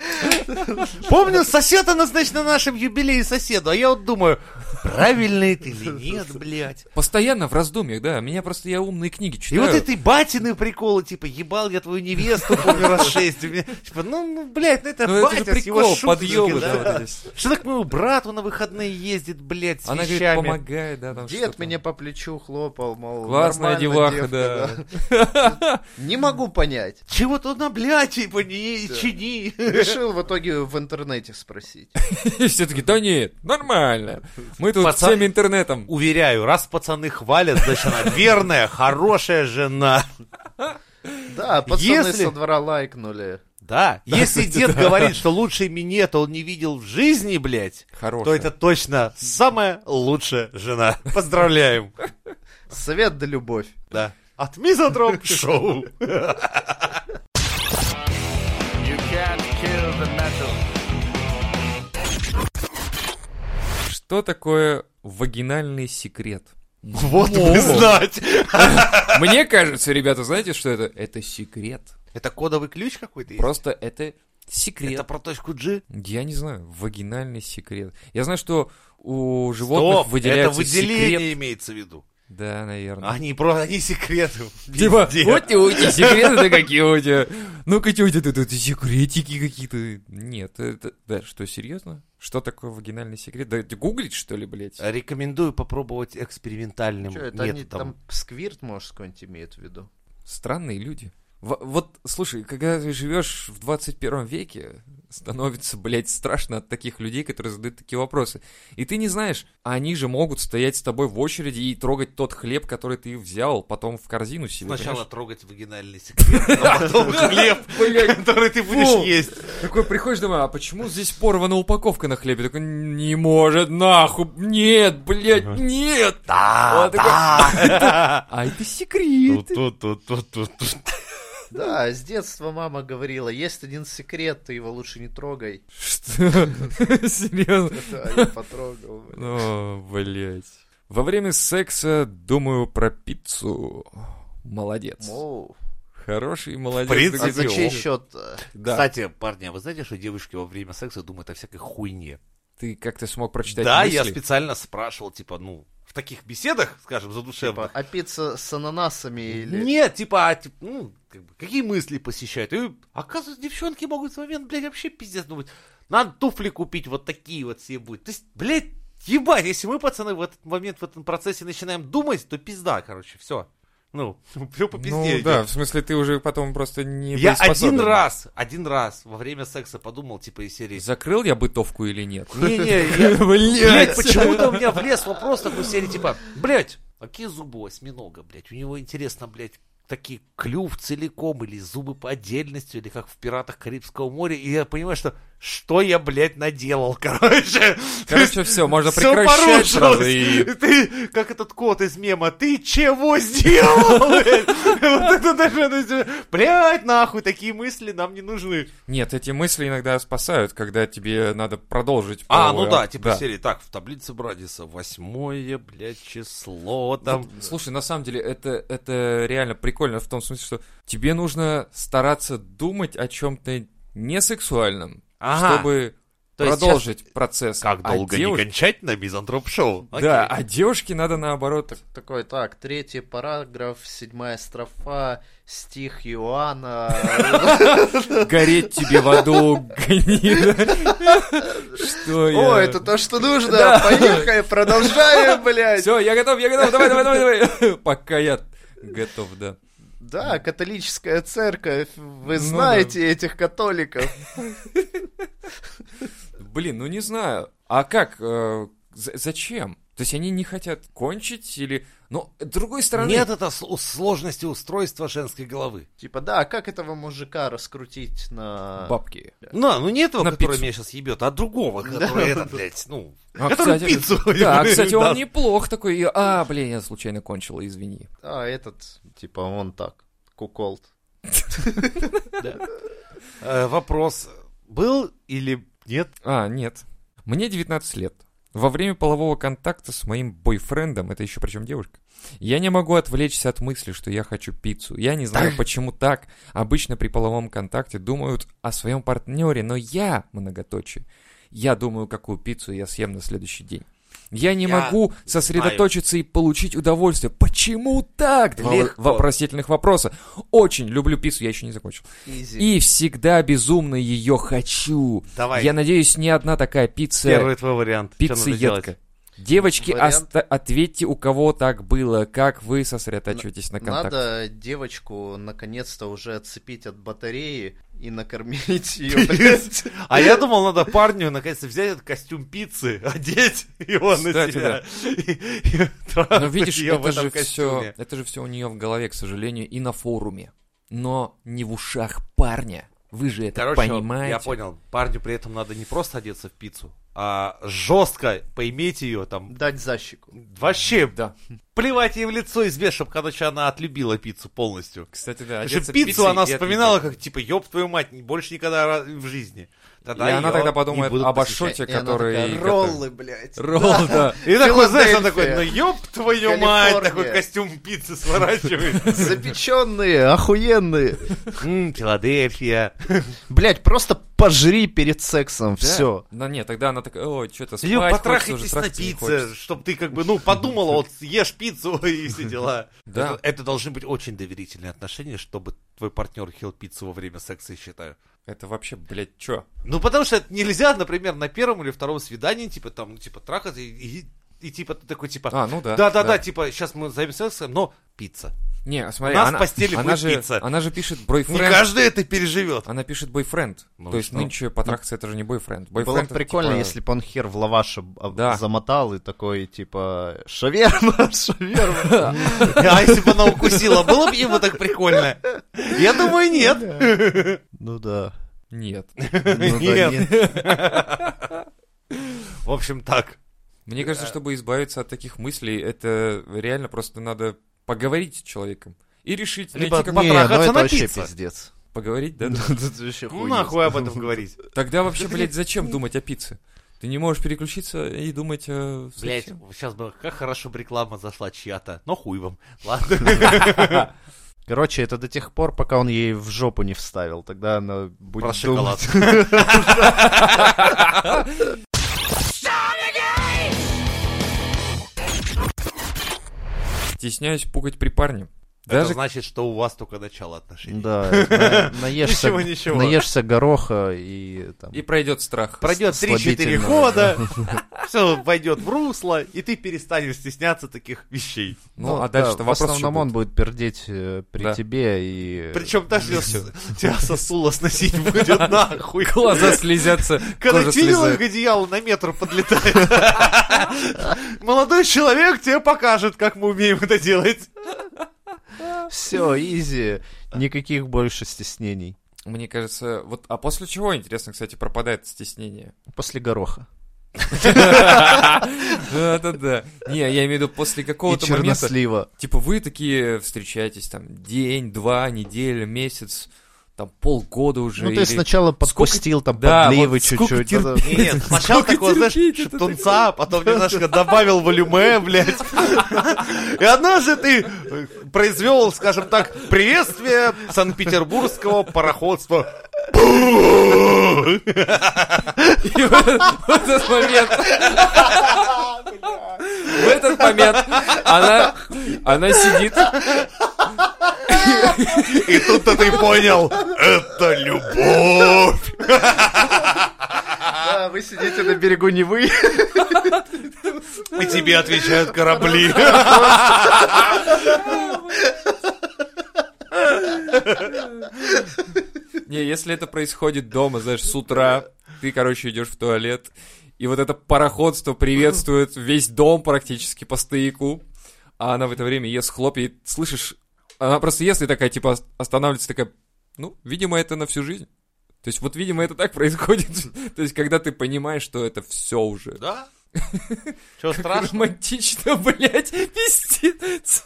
[SPEAKER 1] Помню, сосед она, значит, на нашем юбилее соседу, а я вот думаю, правильно это или нет, блять.
[SPEAKER 2] Постоянно в раздумьях, да. Меня просто, я умные книги
[SPEAKER 1] И
[SPEAKER 2] читаю.
[SPEAKER 1] вот этой батины приколы, типа, ебал я твою невесту, помню, раз шесть. Типа, ну, ну, блядь, ну это
[SPEAKER 2] Ну, это же
[SPEAKER 1] батя с его
[SPEAKER 2] прикол, подъемы,
[SPEAKER 1] да.
[SPEAKER 2] да, вот эти.
[SPEAKER 1] Что так моему брату на выходные ездит, блядь, с
[SPEAKER 2] Она говорит,
[SPEAKER 1] вещами?
[SPEAKER 2] Помогает, да, там
[SPEAKER 3] Дед меня по плечу хлопал, мол,
[SPEAKER 2] Классная деваха,
[SPEAKER 3] девка,
[SPEAKER 2] да.
[SPEAKER 3] да. Не могу понять.
[SPEAKER 1] Чего-то на, блядь, типа, не чини.
[SPEAKER 3] Решил в итоге в интернете спросить.
[SPEAKER 2] И все таки да нет, нормально. Мы тут
[SPEAKER 1] Пацан-
[SPEAKER 2] всем интернетом.
[SPEAKER 1] Уверяю, раз пацаны хвалят, значит, она верная, хорошая жена.
[SPEAKER 3] Да, пацаны
[SPEAKER 1] Если-
[SPEAKER 3] со двора лайкнули.
[SPEAKER 1] Да, если дед говорит, что лучшей минета он не видел в жизни, блядь,
[SPEAKER 2] Хорошая.
[SPEAKER 1] то это точно самая лучшая жена. Поздравляем.
[SPEAKER 3] Совет да любовь.
[SPEAKER 1] Да. От Мизотроп Шоу.
[SPEAKER 2] Что такое вагинальный секрет?
[SPEAKER 1] Вот бы знать.
[SPEAKER 2] Мне кажется, ребята, знаете, что это? Это секрет.
[SPEAKER 1] Это кодовый ключ какой-то есть?
[SPEAKER 2] Просто это секрет.
[SPEAKER 1] Это про точку G?
[SPEAKER 2] Я не знаю, вагинальный секрет. Я знаю, что у животных
[SPEAKER 1] Стоп, это
[SPEAKER 2] выделяется
[SPEAKER 1] выделение
[SPEAKER 2] секрет.
[SPEAKER 1] имеется в виду.
[SPEAKER 2] Да, наверное.
[SPEAKER 1] Они просто, они секреты.
[SPEAKER 2] Типа, вот те у тебя секреты какие у тебя. Ну-ка, что у тебя тут секретики какие-то? Нет, это... Да, что, серьезно? Что такое вагинальный секрет? Да гуглить, что ли, блядь?
[SPEAKER 1] Рекомендую попробовать экспериментальным
[SPEAKER 3] Чё, это они
[SPEAKER 1] методом.
[SPEAKER 3] там сквирт, может, какой-нибудь имеют в виду?
[SPEAKER 2] Странные люди. В- вот, слушай, когда ты живешь в 21 веке, становится, блядь, страшно от таких людей, которые задают такие вопросы. И ты не знаешь, они же могут стоять с тобой в очереди и трогать тот хлеб, который ты взял, потом в корзину себе.
[SPEAKER 1] Сначала
[SPEAKER 2] понимаешь?
[SPEAKER 1] трогать вагинальный секрет, а потом хлеб, который ты будешь есть.
[SPEAKER 2] Такой приходишь домой, а почему здесь порвана упаковка на хлебе? Такой, не может, нахуй, нет, блядь, нет.
[SPEAKER 1] Да,
[SPEAKER 2] Он такой,
[SPEAKER 1] да.
[SPEAKER 2] А это секрет.
[SPEAKER 1] Тут-тут-тут-тут-тут.
[SPEAKER 3] Да, с детства мама говорила, есть один секрет, ты его лучше не трогай.
[SPEAKER 2] Что? Серьезно?
[SPEAKER 3] Да, я потрогал. блин.
[SPEAKER 2] О, блядь. Во время секса думаю про пиццу. Молодец.
[SPEAKER 3] Моу.
[SPEAKER 2] Хороший молодец.
[SPEAKER 1] В принципе,
[SPEAKER 3] А за чей счет? э,
[SPEAKER 2] Да.
[SPEAKER 1] Кстати, парни, а вы знаете, что девушки во время секса думают о всякой хуйне?
[SPEAKER 2] Ты как-то смог прочитать
[SPEAKER 1] Да, я
[SPEAKER 2] мысли?
[SPEAKER 1] специально спрашивал, типа, ну, в таких беседах, скажем,
[SPEAKER 3] Типа,
[SPEAKER 1] задушевных.
[SPEAKER 3] а с ананасами или...
[SPEAKER 1] Нет, типа, а, типа, ну, как бы, какие мысли посещают? И, оказывается, девчонки могут в момент, блядь, вообще пиздец думать. Надо туфли купить, вот такие вот все будет. То есть, блядь, ебать, если мы, пацаны, в этот момент, в этом процессе начинаем думать, то пизда, короче, все. Ну, все по пизде
[SPEAKER 2] Ну
[SPEAKER 1] идет.
[SPEAKER 2] да, в смысле ты уже потом просто не
[SPEAKER 1] Я один раз, один раз во время секса подумал, типа, из серии...
[SPEAKER 2] Закрыл я бытовку или нет?
[SPEAKER 1] Не-не,
[SPEAKER 2] Блядь.
[SPEAKER 1] Блять, почему-то у меня влез вопрос такой серии, типа, блять, какие зубы у осьминога, блять? У него интересно, блять, такие клюв целиком или зубы по отдельности, или как в «Пиратах Карибского моря». И я понимаю, что что я, блядь, наделал, короче.
[SPEAKER 2] Короче, все, можно прекращать
[SPEAKER 1] порушилось.
[SPEAKER 2] сразу и...
[SPEAKER 1] Ты, как этот кот из мема, ты чего сделал? Вот это даже, блядь, нахуй, такие мысли нам не нужны.
[SPEAKER 2] Нет, эти мысли иногда спасают, когда тебе надо продолжить.
[SPEAKER 1] А, ну да, типа серии, так, в таблице Брадиса восьмое, блядь, число, там...
[SPEAKER 2] Слушай, на самом деле это, это реально прикольно в том смысле, что тебе нужно стараться думать о чем-то не сексуальном,
[SPEAKER 1] Ага.
[SPEAKER 2] чтобы
[SPEAKER 1] То
[SPEAKER 2] продолжить процесс.
[SPEAKER 1] Как
[SPEAKER 2] А
[SPEAKER 1] долго
[SPEAKER 2] девуш-
[SPEAKER 1] не кончать на мизантроп-шоу?
[SPEAKER 2] Да,
[SPEAKER 1] Окей.
[SPEAKER 2] а девушке надо наоборот
[SPEAKER 3] Такой, так, третий параграф, седьмая строфа, стих Иоанна.
[SPEAKER 2] гореть тебе в аду. Что я...
[SPEAKER 3] О, это то, что нужно.
[SPEAKER 2] Да.
[SPEAKER 3] Поехали, продолжаем, блядь.
[SPEAKER 2] Все, я готов, я готов, давай, давай, давай, давай. Пока я готов, да.
[SPEAKER 3] Да, католическая церковь, вы
[SPEAKER 2] Ну
[SPEAKER 3] знаете этих католиков.
[SPEAKER 2] Блин, ну не знаю. А как? э, зачем? То есть они не хотят кончить или... Но с другой стороны...
[SPEAKER 1] Нет, это сложности устройства женской головы.
[SPEAKER 3] Типа, да, как этого мужика раскрутить на...
[SPEAKER 2] Бабки.
[SPEAKER 1] На, ну не этого,
[SPEAKER 2] На
[SPEAKER 1] который
[SPEAKER 2] пиццу.
[SPEAKER 1] меня сейчас ебет, а другого, который это, блядь, ну,
[SPEAKER 2] А,
[SPEAKER 1] который
[SPEAKER 2] кстати,
[SPEAKER 1] пиццу.
[SPEAKER 2] Да, кстати, он неплох такой. А, блин, я случайно кончил, извини.
[SPEAKER 3] А, этот, типа, он так, куколд.
[SPEAKER 1] Э, Вопрос, был или нет?
[SPEAKER 2] А, нет. Мне 19 лет. Во время полового контакта с моим бойфрендом, это еще причем девушка, я не могу отвлечься от мысли, что я хочу пиццу. Я не знаю, почему так. Обычно при половом контакте думают о своем партнере, но я, многоточие, я думаю, какую пиццу я съем на следующий день. Я не
[SPEAKER 1] Я
[SPEAKER 2] могу сосредоточиться и получить удовольствие. Почему так? Два
[SPEAKER 1] Легко.
[SPEAKER 2] вопросительных вопроса. Очень люблю пиццу, я еще не закончил.
[SPEAKER 3] Изи.
[SPEAKER 2] И всегда безумно ее хочу.
[SPEAKER 1] Давай,
[SPEAKER 2] Я надеюсь, ни одна такая пицца,
[SPEAKER 1] первый твой вариант.
[SPEAKER 2] Пиццеедка. Девочки, оста- ответьте, у кого так было, как вы сосредотачиваетесь на контакте.
[SPEAKER 3] Надо девочку наконец-то уже отцепить от батареи и накормить ее, блядь.
[SPEAKER 1] А я думал, надо парню наконец-то взять этот костюм пиццы, одеть его на себя. трахнуть
[SPEAKER 2] видишь, это же, все, это же все у нее в голове, к сожалению, и на форуме. Но не в ушах парня. Вы же это
[SPEAKER 1] Короче,
[SPEAKER 2] понимаете.
[SPEAKER 1] я понял, парню при этом надо не просто одеться в пиццу, а жестко поиметь ее там.
[SPEAKER 3] Дать защику.
[SPEAKER 1] Вообще,
[SPEAKER 2] Да.
[SPEAKER 1] плевать ей в лицо из чтобы, короче, она отлюбила пиццу полностью.
[SPEAKER 2] Кстати, да.
[SPEAKER 1] Потому что пиццу она
[SPEAKER 2] и
[SPEAKER 1] вспоминала как, типа, ёб твою мать, больше никогда в жизни.
[SPEAKER 2] И она тогда подумает об. Ашоте, который...
[SPEAKER 3] Роллы, блядь.
[SPEAKER 2] Ролл, да.
[SPEAKER 1] И такой, знаешь, он такой, ну ёб твою мать, такой костюм пиццы сворачивает.
[SPEAKER 3] Запеченные, охуенные.
[SPEAKER 1] Филадельфия.
[SPEAKER 3] Блять, просто пожри перед сексом, все.
[SPEAKER 2] Да нет, тогда она такая, о, что-то спать
[SPEAKER 1] потрахайтесь на пицце,
[SPEAKER 2] хочется».
[SPEAKER 1] чтобы ты как бы, ну, подумала, вот ешь пиццу и все дела.
[SPEAKER 2] Да.
[SPEAKER 1] Это, должны быть очень доверительные отношения, чтобы твой партнер ел пиццу во время секса, я считаю.
[SPEAKER 2] Это вообще, блядь, чё?
[SPEAKER 1] Ну, потому что это нельзя, например, на первом или втором свидании, типа, там, ну, типа, трахаться и, и- и, типа, ты такой, типа,
[SPEAKER 2] А, ну да.
[SPEAKER 1] да-да-да, типа, сейчас мы займемся сексом, но пицца.
[SPEAKER 2] Не, смотри,
[SPEAKER 1] У нас
[SPEAKER 2] она,
[SPEAKER 1] в постели
[SPEAKER 2] она
[SPEAKER 1] будет
[SPEAKER 2] же,
[SPEAKER 1] пицца.
[SPEAKER 2] она же пишет
[SPEAKER 1] Не
[SPEAKER 2] бойфренд.
[SPEAKER 1] каждый это переживет.
[SPEAKER 2] Она пишет бойфренд.
[SPEAKER 1] Ну
[SPEAKER 2] То есть
[SPEAKER 1] что?
[SPEAKER 2] нынче потрахаться это же не бойфренд.
[SPEAKER 3] Было бы прикольно,
[SPEAKER 2] типа,
[SPEAKER 3] если бы он хер в лаваш об- об-
[SPEAKER 2] Да.
[SPEAKER 3] замотал и такой, типа, шаверма, шаверма.
[SPEAKER 1] А если бы она укусила, было бы ему так прикольно? Я думаю, нет.
[SPEAKER 3] Ну да.
[SPEAKER 2] Нет.
[SPEAKER 3] Ну да,
[SPEAKER 1] Нет.
[SPEAKER 3] нет.
[SPEAKER 1] В общем, так.
[SPEAKER 2] Мне кажется, чтобы избавиться от таких мыслей, это реально просто надо поговорить с человеком. И решить,
[SPEAKER 1] Либо
[SPEAKER 2] найти
[SPEAKER 3] Не, ну
[SPEAKER 1] Потрахаться,
[SPEAKER 3] это вообще
[SPEAKER 1] напиться.
[SPEAKER 3] пиздец.
[SPEAKER 2] Поговорить, да?
[SPEAKER 1] Ну, нахуй об этом говорить.
[SPEAKER 2] Тогда вообще, блядь, зачем думать о пицце? Ты не можешь переключиться и думать о...
[SPEAKER 1] Блять,
[SPEAKER 2] сексе.
[SPEAKER 1] сейчас бы как хорошо бы реклама зашла чья-то. Но хуй вам. Ладно.
[SPEAKER 3] Короче, это до тех пор, пока он ей в жопу не вставил. Тогда она будет
[SPEAKER 1] Про шоколад.
[SPEAKER 2] Стесняюсь пукать при парне.
[SPEAKER 1] Это
[SPEAKER 2] Даже
[SPEAKER 1] значит, что у вас только начало отношений.
[SPEAKER 3] Да, на- наешься,
[SPEAKER 1] Ничего, ничего.
[SPEAKER 3] наешься гороха и там...
[SPEAKER 2] и пройдет страх.
[SPEAKER 1] Пройдет 3-4
[SPEAKER 3] Слабительного.
[SPEAKER 1] года, все войдет в русло, и ты перестанешь стесняться таких вещей.
[SPEAKER 2] Ну, а
[SPEAKER 3] да,
[SPEAKER 2] дальше-то
[SPEAKER 3] В основном он
[SPEAKER 2] будет.
[SPEAKER 3] пердеть э, при
[SPEAKER 2] Да.
[SPEAKER 3] тебе и...
[SPEAKER 1] Причем так тебя, с- тебя сосуло сносить будет нахуй.
[SPEAKER 2] Глаза слезятся,
[SPEAKER 1] Когда как одеяло на метр подлетает? Молодой человек тебе покажет, как мы умеем это делать.
[SPEAKER 3] Все, изи. Никаких больше стеснений.
[SPEAKER 2] Мне кажется, вот, а после чего, интересно, кстати, пропадает стеснение?
[SPEAKER 3] После гороха.
[SPEAKER 2] Да-да-да. Не, я имею в виду после какого-то момента, типа вы такие встречаетесь там день, два, неделя, месяц, там полгода уже.
[SPEAKER 3] Ну, ты
[SPEAKER 2] или-
[SPEAKER 3] сначала подпустил там
[SPEAKER 2] Да,
[SPEAKER 3] подливы
[SPEAKER 2] вот
[SPEAKER 3] чуть-чуть.
[SPEAKER 2] терпеть.
[SPEAKER 1] Нет, сначала такого, знаешь,
[SPEAKER 2] это
[SPEAKER 1] шептунца, а потом немножко добавил волюме, блядь. И однажды ты произвел, скажем так, приветствие Санкт-Петербургского пароходства.
[SPEAKER 2] И в этот, в этот момент... В этот момент она, она сидит...
[SPEAKER 1] И тут-то ты понял, это любовь.
[SPEAKER 3] Да, вы сидите на берегу Невы.
[SPEAKER 1] И тебе отвечают корабли.
[SPEAKER 2] Не, если это происходит дома, знаешь, с утра, ты, короче, идешь в туалет, и вот это пароходство приветствует весь дом практически по стояку, а она в это время ест хлопья, и слышишь, она просто ест и такая, типа, останавливается, такая, ну, видимо, это на всю жизнь. То есть, вот, видимо, это так происходит. То есть, когда ты понимаешь, что это все уже.
[SPEAKER 1] Да? Что страшно?
[SPEAKER 2] романтично, блядь, пиздец.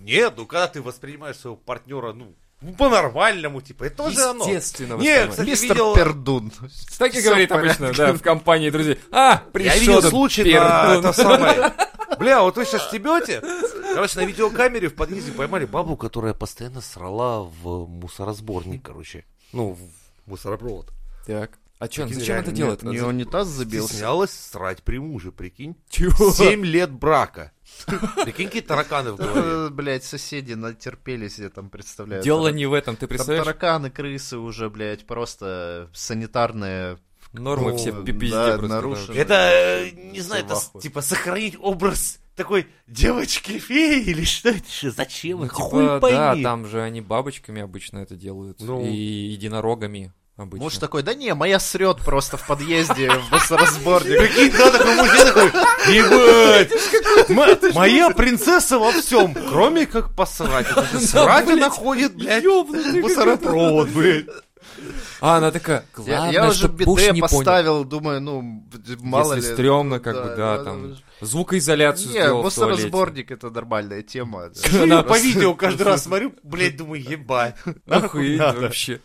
[SPEAKER 1] Нет, ну когда ты воспринимаешь своего партнера, ну, ну, по-нормальному, типа, это тоже оно.
[SPEAKER 2] Естественно,
[SPEAKER 1] Не,
[SPEAKER 2] воспринимать.
[SPEAKER 1] кстати,
[SPEAKER 3] Мистер
[SPEAKER 1] видел-
[SPEAKER 3] Пердун.
[SPEAKER 2] Так и говорит обычно, да, в компании друзей. А, пришел
[SPEAKER 1] Я видел случай на это самое. Бля, вот вы сейчас стебете. Короче, на видеокамере в подъезде поймали бабу, которая постоянно срала в мусоросборник, короче. Ну, в мусоропровод.
[SPEAKER 2] Так, а что,
[SPEAKER 1] Прикинь,
[SPEAKER 2] зачем это делает?
[SPEAKER 3] Не унитаз забился.
[SPEAKER 1] Стеснялась срать при муже, прикинь.
[SPEAKER 2] Чего?
[SPEAKER 1] Семь лет брака. Прикинь, какие тараканы в голове.
[SPEAKER 3] Э, Блять, соседи натерпелись, я там представляю.
[SPEAKER 2] Дело не в этом, ты
[SPEAKER 3] Там
[SPEAKER 2] представляешь?
[SPEAKER 3] тараканы, крысы уже, блядь, просто санитарные.
[SPEAKER 2] Нормы
[SPEAKER 3] Ну,
[SPEAKER 2] все
[SPEAKER 3] да,
[SPEAKER 2] пипизде просто.
[SPEAKER 3] нарушены.
[SPEAKER 1] Это, э, не знаю, это типа сохранить образ такой девочки-феи или что это? же? Зачем?
[SPEAKER 2] Ну,
[SPEAKER 1] их? Хуй
[SPEAKER 2] типа, да,
[SPEAKER 1] пойми.
[SPEAKER 2] там же они бабочками обычно это делают.
[SPEAKER 1] Ну.
[SPEAKER 2] И единорогами обычно.
[SPEAKER 3] Муж такой, да не, моя срет просто в подъезде в мусоросборник.
[SPEAKER 1] Прикинь, да, такой мужчина такой, ебать, моя принцесса во всем, кроме как посрать. Срать она ходит, блядь, мусоропровод, блядь.
[SPEAKER 2] А, она такая,
[SPEAKER 3] Я,
[SPEAKER 2] главное,
[SPEAKER 3] я уже
[SPEAKER 2] чтоб муж
[SPEAKER 3] биде
[SPEAKER 2] не понял.
[SPEAKER 3] поставил, думаю, ну, мало
[SPEAKER 2] Если
[SPEAKER 3] ли.
[SPEAKER 2] стрёмно, как бы, да, там, звукоизоляцию
[SPEAKER 3] Не,
[SPEAKER 2] сделал в туалете.
[SPEAKER 3] мусоросборник это нормальная тема.
[SPEAKER 1] Я по
[SPEAKER 3] Просто-
[SPEAKER 1] видео каждый раз смотрю, блядь, думаю, ебать.
[SPEAKER 2] Охуеть вообще.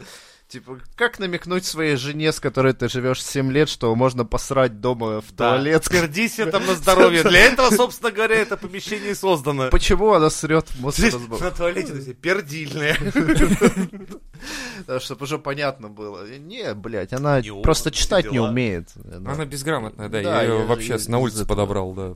[SPEAKER 3] Типа, как намекнуть своей жене, с которой ты живешь 7 лет, что можно посрать дома в
[SPEAKER 1] Да.
[SPEAKER 3] туалет?
[SPEAKER 1] Перди себе там на здоровье. Для этого, собственно говоря, это помещение создано.
[SPEAKER 3] Почему она срет в мусоросборник?
[SPEAKER 1] На туалете то есть, пердильное.
[SPEAKER 3] Чтобы уже понятно было. Не, блядь, она просто читать не умеет. Она
[SPEAKER 2] безграмотная, да, я ее вообще на улице подобрал, да.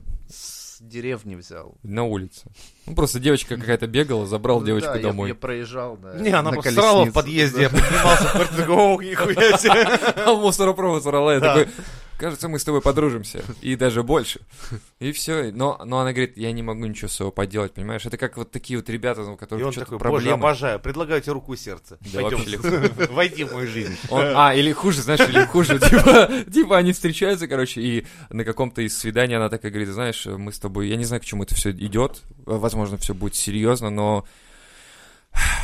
[SPEAKER 3] Деревни взял.
[SPEAKER 2] На улице. Ну, просто девочка какая-то бегала, забрал
[SPEAKER 3] Ну
[SPEAKER 2] девочку
[SPEAKER 3] да, я-
[SPEAKER 2] домой.
[SPEAKER 3] Я проезжал на
[SPEAKER 1] Не, она
[SPEAKER 3] на
[SPEAKER 1] просто срала в подъезде, я поднимался в квартиру, нихуя себе.
[SPEAKER 2] А мусоропровод сорвала, я
[SPEAKER 1] Да.
[SPEAKER 2] такой, кажется, мы с тобой подружимся. И даже больше. И все. Но, но она говорит, я не могу ничего своего поделать, понимаешь? Это как вот такие вот ребята, у
[SPEAKER 1] И
[SPEAKER 2] которых что-то
[SPEAKER 1] такой, боже,
[SPEAKER 2] проблемы.
[SPEAKER 1] обожаю, предлагаю тебе руку и сердце.
[SPEAKER 2] Да
[SPEAKER 1] Пойдем, войди в мою жизнь.
[SPEAKER 2] Он- а, или хуже, знаешь, или хуже, типа, типа они встречаются, короче, и на каком-то из свиданий она такая говорит, знаешь, мы с тобой, я не знаю, к чему это все идет, возможно, все будет серьезно, но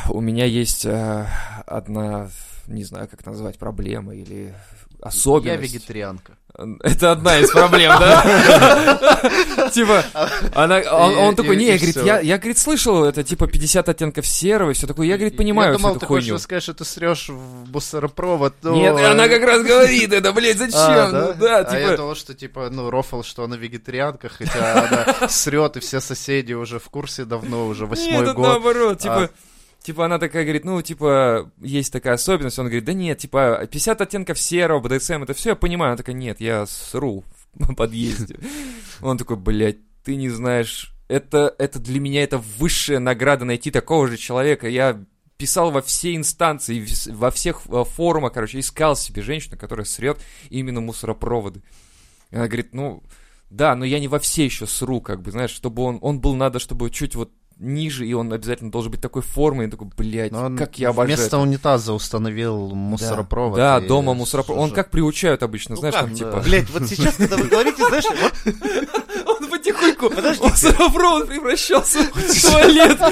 [SPEAKER 2] у меня есть э, одна, не знаю, как назвать, проблема или
[SPEAKER 3] Я
[SPEAKER 2] особенность.
[SPEAKER 3] вегетарианка.
[SPEAKER 2] Это одна из проблем, да? Типа, он, такой, не, я, говорит, я, я, говорит, слышал, это типа 50 оттенков серого все такое. Я, говорит, понимаю
[SPEAKER 3] Я
[SPEAKER 2] всю
[SPEAKER 3] думал,
[SPEAKER 2] эту
[SPEAKER 3] ты хочешь
[SPEAKER 2] хуйню.
[SPEAKER 3] сказать, что ты срешь в мусоропровод. но-
[SPEAKER 2] Нет, и она как раз говорит это, блядь, зачем?
[SPEAKER 3] А,
[SPEAKER 2] Ну
[SPEAKER 3] да? А я
[SPEAKER 2] типа...
[SPEAKER 3] думал, что типа, ну, рофл, что она вегетарианка, хотя она срет, и все соседи уже в курсе давно, уже
[SPEAKER 2] Нет,
[SPEAKER 3] восьмой год.
[SPEAKER 2] наоборот, типа... Типа она такая говорит, ну, типа, есть такая особенность. Он говорит, да нет, типа, 50 оттенков серого, БДСМ, это все я понимаю. Она такая, нет, я сру в подъезде. Он такой, блядь, ты не знаешь, это, это для меня это высшая награда найти такого же человека. Я писал во все инстанции, во всех э, форумах, короче, искал себе женщину, которая срет именно мусоропроводы. Она говорит, ну, да, но я не во все еще сру, как бы, знаешь, чтобы он, он был надо, чтобы чуть вот ниже, и он обязательно должен быть такой формы. И такой, блядь,
[SPEAKER 3] Но он
[SPEAKER 2] как я обожаю.
[SPEAKER 3] Вместо
[SPEAKER 2] это».
[SPEAKER 3] унитаза установил мусоропровод.
[SPEAKER 2] Да,
[SPEAKER 3] и
[SPEAKER 2] дома мусоропровод. Он как приучают обычно, знаешь,
[SPEAKER 1] как,
[SPEAKER 2] там
[SPEAKER 3] да.
[SPEAKER 2] типа...
[SPEAKER 1] Блять, вот сейчас, когда вы говорите, знаешь, вот
[SPEAKER 2] Он потихоньку, мусоропровод превращался в туалет.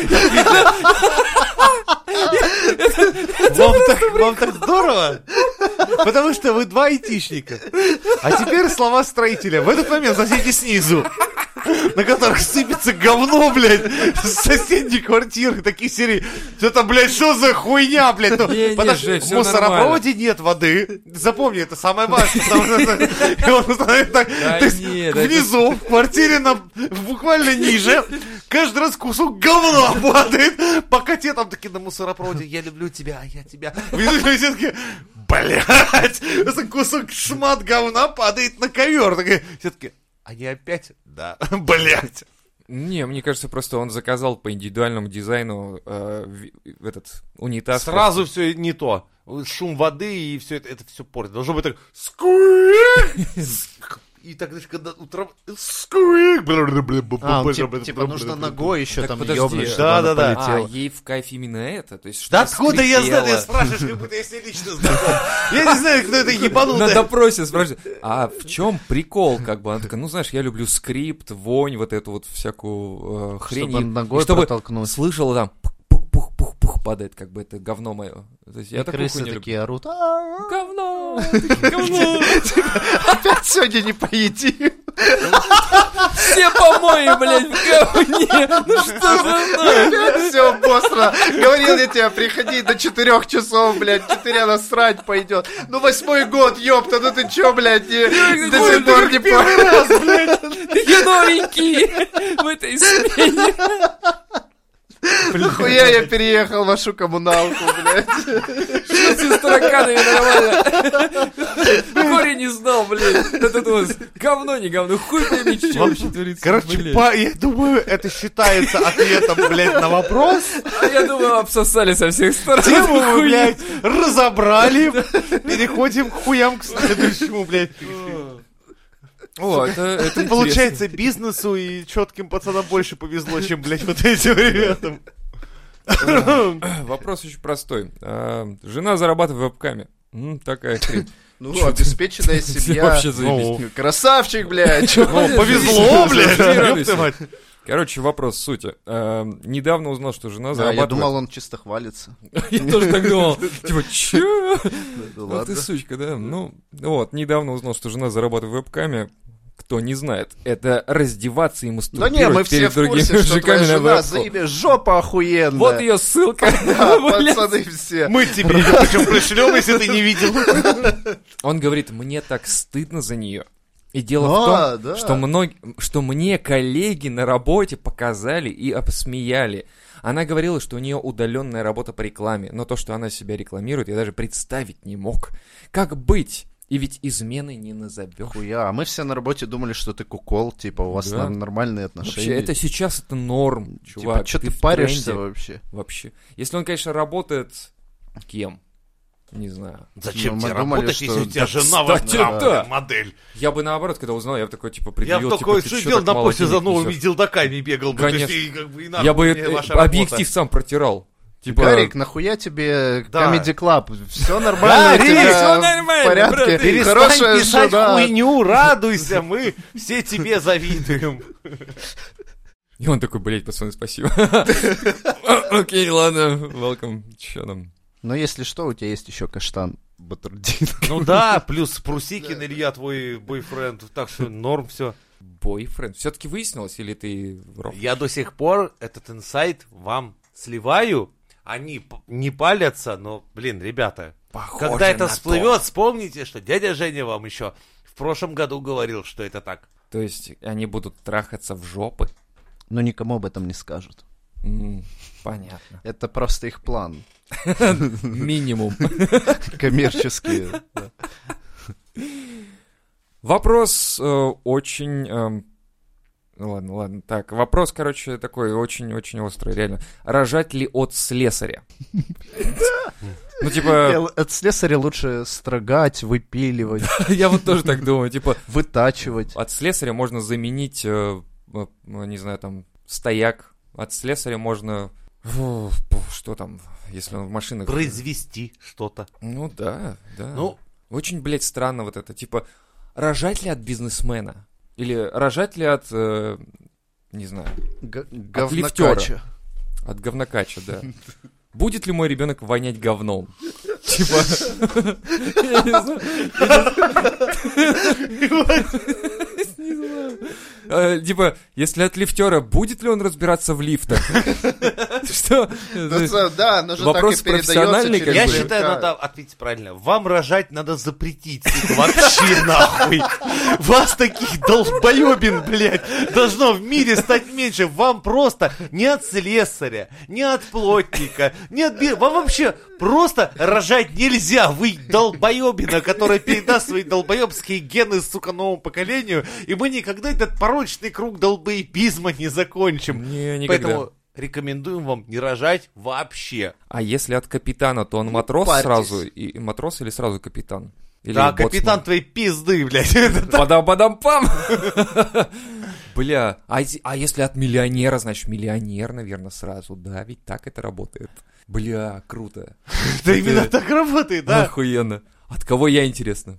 [SPEAKER 1] вам так, вам так здорово, потому что вы два айтишника. А теперь слова строителя. В этот момент соседи снизу, на которых сыпется говно, блядь, с соседней квартиры, такие серии. Это, блядь, что за хуйня, блядь? Ну,
[SPEAKER 2] Не,
[SPEAKER 1] потому что в мусоропроводе нет воды. Запомни, это самое важное. потому что- Внизу, в квартире на, буквально ниже, каждый раз кусок говна падает, пока те там такие на мусоропроводе, я люблю тебя, а я тебя. Внизу все блядь, кусок шмат говна падает на ковер. Такие, все таки они опять, да, блядь.
[SPEAKER 2] Не, мне кажется, просто он заказал по индивидуальному дизайну э, этот унитаз.
[SPEAKER 1] Сразу все не то. Шум воды и все это, это все портит. Должно быть так. И так, знаешь, когда утром.
[SPEAKER 3] А, он, типа, типа нужно ногой еще
[SPEAKER 2] Так
[SPEAKER 3] там
[SPEAKER 2] подожди.
[SPEAKER 3] ёбнуть,
[SPEAKER 1] Да, да, да.
[SPEAKER 2] А, ей в кайф именно это? То есть,
[SPEAKER 1] Да откуда я знаю? Ты спрашиваешь, как будто я с ней лично знаком. Я не знаю, кто это
[SPEAKER 2] На
[SPEAKER 1] ебанутый.
[SPEAKER 2] допросе спрашивают, а в чем прикол, как бы? Она такая, ну, знаешь, я люблю скрипт, вонь, вот эту вот всякую э, хрень.
[SPEAKER 3] Чтобы ногой
[SPEAKER 2] чтобы
[SPEAKER 3] протолкнуть.
[SPEAKER 2] слышала там падает, как бы это говно мое. То есть я такую
[SPEAKER 3] крысы
[SPEAKER 2] хуйню
[SPEAKER 3] такие орут. «А,
[SPEAKER 2] Говно! Говно!
[SPEAKER 3] Опять сегодня не поедим.
[SPEAKER 2] Все помои, блядь, в говне! Ну что за?
[SPEAKER 3] Все, боссно. Говорил я тебе, приходи до четырех часов, блядь. Четыре насрать пойдет. Ну, восьмой год, ёпта, ну ты чё, блядь, не- до сих пор не понял.
[SPEAKER 2] Ты новенький в этой смене.
[SPEAKER 3] Нахуя я переехал в вашу коммуналку, блядь.
[SPEAKER 2] С тараканами нормально. Горе не знал, блядь. Это у вас говно, не говно. Хуй пойми, что вообще творится.
[SPEAKER 1] Короче, по- я думаю, это считается ответом, блядь, на вопрос.
[SPEAKER 2] А я думаю, обсосали со всех сторон.
[SPEAKER 1] Тему мы, блядь, разобрали. Переходим к хуям к следующему, блядь.
[SPEAKER 2] О, это, это
[SPEAKER 1] Получается, бизнесу и четким пацанам больше повезло, чем, блядь, вот этим ребятам.
[SPEAKER 2] интересно. Вопрос очень простой. А, Жена зарабатывает в вебкаме. М, Такая хрень.
[SPEAKER 3] Ну, обеспеченная семья.
[SPEAKER 2] Вообще заебись.
[SPEAKER 1] Ну,
[SPEAKER 3] Красавчик, блядь.
[SPEAKER 1] ну, повезло, блядь.
[SPEAKER 2] Короче, вопрос сути. А, Недавно узнал, что жена
[SPEAKER 3] Да,
[SPEAKER 2] зарабатывает...
[SPEAKER 3] я думал, он чисто хвалится.
[SPEAKER 2] Я тоже так думал. Типа, чё?
[SPEAKER 3] Ну,
[SPEAKER 2] Вот ты
[SPEAKER 3] ладно.
[SPEAKER 2] сучка, да? Ну, вот, недавно узнал, что жена зарабатывает в вебкаме. Кто не знает, это раздеваться и
[SPEAKER 3] Да
[SPEAKER 2] мастурбировать
[SPEAKER 3] не, мы все
[SPEAKER 2] перед
[SPEAKER 3] в
[SPEAKER 2] другими
[SPEAKER 3] курсе, что твоя
[SPEAKER 2] мужиками на
[SPEAKER 3] жена
[SPEAKER 2] вебку.
[SPEAKER 3] заебе жопа охуенная.
[SPEAKER 2] Вот ее ссылка.
[SPEAKER 3] Да, пацаны все.
[SPEAKER 1] Мы тебе её причем пришлем, если ты не видел.
[SPEAKER 2] Он говорит, мне так стыдно за нее. И дело
[SPEAKER 3] А,
[SPEAKER 2] в том,
[SPEAKER 3] да.
[SPEAKER 2] что, мног... что мне коллеги на работе показали и обсмеяли. Она говорила, что у нее удаленная работа по рекламе, но то, что она себя рекламирует, я даже представить не мог. Как быть? И ведь измены не назовешь.
[SPEAKER 3] Хуя, а мы все на работе думали, что ты кукол, типа, у вас
[SPEAKER 2] Да.
[SPEAKER 3] нар- нормальные
[SPEAKER 2] Вообще,
[SPEAKER 3] отношения.
[SPEAKER 2] это сейчас это норм,
[SPEAKER 3] Типа,
[SPEAKER 2] чувак.
[SPEAKER 3] что ты
[SPEAKER 2] в
[SPEAKER 3] паришься
[SPEAKER 2] тренде.
[SPEAKER 3] вообще?
[SPEAKER 2] Вообще. Если он, конечно, работает кем? Не знаю.
[SPEAKER 1] Зачем
[SPEAKER 3] Ну,
[SPEAKER 1] тебе
[SPEAKER 3] думали,
[SPEAKER 1] работать,
[SPEAKER 3] что-
[SPEAKER 1] если у тебя
[SPEAKER 2] Да,
[SPEAKER 1] жена
[SPEAKER 2] кстати,
[SPEAKER 1] вот
[SPEAKER 2] да.
[SPEAKER 1] модель?
[SPEAKER 2] Я бы наоборот, когда узнал, я бы такой, типа,
[SPEAKER 1] Я
[SPEAKER 2] предъявил,
[SPEAKER 1] бы такой,
[SPEAKER 2] типа, ты так
[SPEAKER 1] на почте за новыми
[SPEAKER 2] несёшь?
[SPEAKER 1] дилдаками бегал. бы, то есть,
[SPEAKER 2] Конечно.
[SPEAKER 1] и как бы и нахуй
[SPEAKER 2] Я бы
[SPEAKER 1] ваша работа.
[SPEAKER 2] объектив сам протирал. Типа,
[SPEAKER 3] Гарик, нахуя тебе
[SPEAKER 1] Да.
[SPEAKER 3] Comedy Club? Все нормально, у
[SPEAKER 1] Гарик,
[SPEAKER 3] тебя
[SPEAKER 2] всё
[SPEAKER 3] в
[SPEAKER 2] нормально,
[SPEAKER 3] порядке.
[SPEAKER 2] брат,
[SPEAKER 1] Перестань
[SPEAKER 3] Хорошая
[SPEAKER 1] писать
[SPEAKER 3] жена.
[SPEAKER 1] хуйню, радуйся, мы все тебе завидуем.
[SPEAKER 2] И он такой, блядь, пацаны, спасибо. Окей, ладно, welcome. Чё там?
[SPEAKER 3] Но если что, у тебя есть еще каштан Батрудин.
[SPEAKER 1] Ну да, плюс Прусикин Илья, твой бойфренд, так что норм все.
[SPEAKER 2] Бойфренд. Все-таки выяснилось, или ты?
[SPEAKER 1] Я до сих пор этот инсайт вам сливаю. Они не палятся, но, блин, ребята,
[SPEAKER 2] Похоже
[SPEAKER 1] когда это
[SPEAKER 2] на то.
[SPEAKER 1] всплывет, вспомните, что дядя Женя вам еще в прошлом году говорил, что это так.
[SPEAKER 2] То есть они будут трахаться в жопы?
[SPEAKER 3] Но никому об этом не скажут.
[SPEAKER 2] Понятно.
[SPEAKER 3] Это просто их план.
[SPEAKER 2] Минимум.
[SPEAKER 3] Коммерческий. да.
[SPEAKER 2] Вопрос э, очень... эм, ну ладно, ладно. Так, вопрос, короче, такой очень-очень острый, реально. Рожать ли от слесаря? Ну, типа,
[SPEAKER 3] От слесаря лучше строгать, выпиливать,
[SPEAKER 2] я вот тоже так думаю, типа,
[SPEAKER 3] вытачивать.
[SPEAKER 2] от слесаря можно заменить, э, э, не знаю, там, стояк. От слесаря можно... Что там, если он в машинах...
[SPEAKER 1] Произвести что-то.
[SPEAKER 2] Ну да, да.
[SPEAKER 1] Ну,
[SPEAKER 2] Очень, блядь, странно вот это. Типа, рожать ли от бизнесмена? Или рожать ли от, э, не знаю,
[SPEAKER 3] Г-
[SPEAKER 2] лифтера.
[SPEAKER 3] Говнокача.
[SPEAKER 2] от говнокача, да. Будет ли мой ребенок вонять говном? Типа... я не знаю. Не знаю. типа, если от лифтера, будет ли он разбираться в лифтах? Что?
[SPEAKER 3] Ну, Да, оно же
[SPEAKER 2] Вопрос
[SPEAKER 3] так и передается
[SPEAKER 2] профессиональный,
[SPEAKER 1] Я считаю, надо ответить правильно. Вам рожать надо запретить. сука, Вообще нахуй. Вас таких долбоебин, блядь, должно в мире стать меньше. Вам просто не от слесаря, не от плотника, не от би- Вам вообще просто рожать нельзя. Вы долбоебина, которая передаст свои долбоебские гены, сука, новому поколению. И мы никогда этот порочный круг долбоебизма не закончим.
[SPEAKER 2] Не, никогда.
[SPEAKER 1] Поэтому рекомендуем вам не рожать вообще.
[SPEAKER 2] А если от капитана, то он матрос
[SPEAKER 3] парьтесь.
[SPEAKER 2] сразу? И и матрос или сразу капитан? Или
[SPEAKER 1] да,
[SPEAKER 2] боцман?
[SPEAKER 1] капитан твоей пизды, блядь.
[SPEAKER 2] Падам-падам-пам! Бля, а, а если от миллионера, значит, миллионер, наверное, сразу, да, ведь так это работает. Бля, круто.
[SPEAKER 1] Это именно так работает, да?
[SPEAKER 2] Охуенно. От кого я, интересно?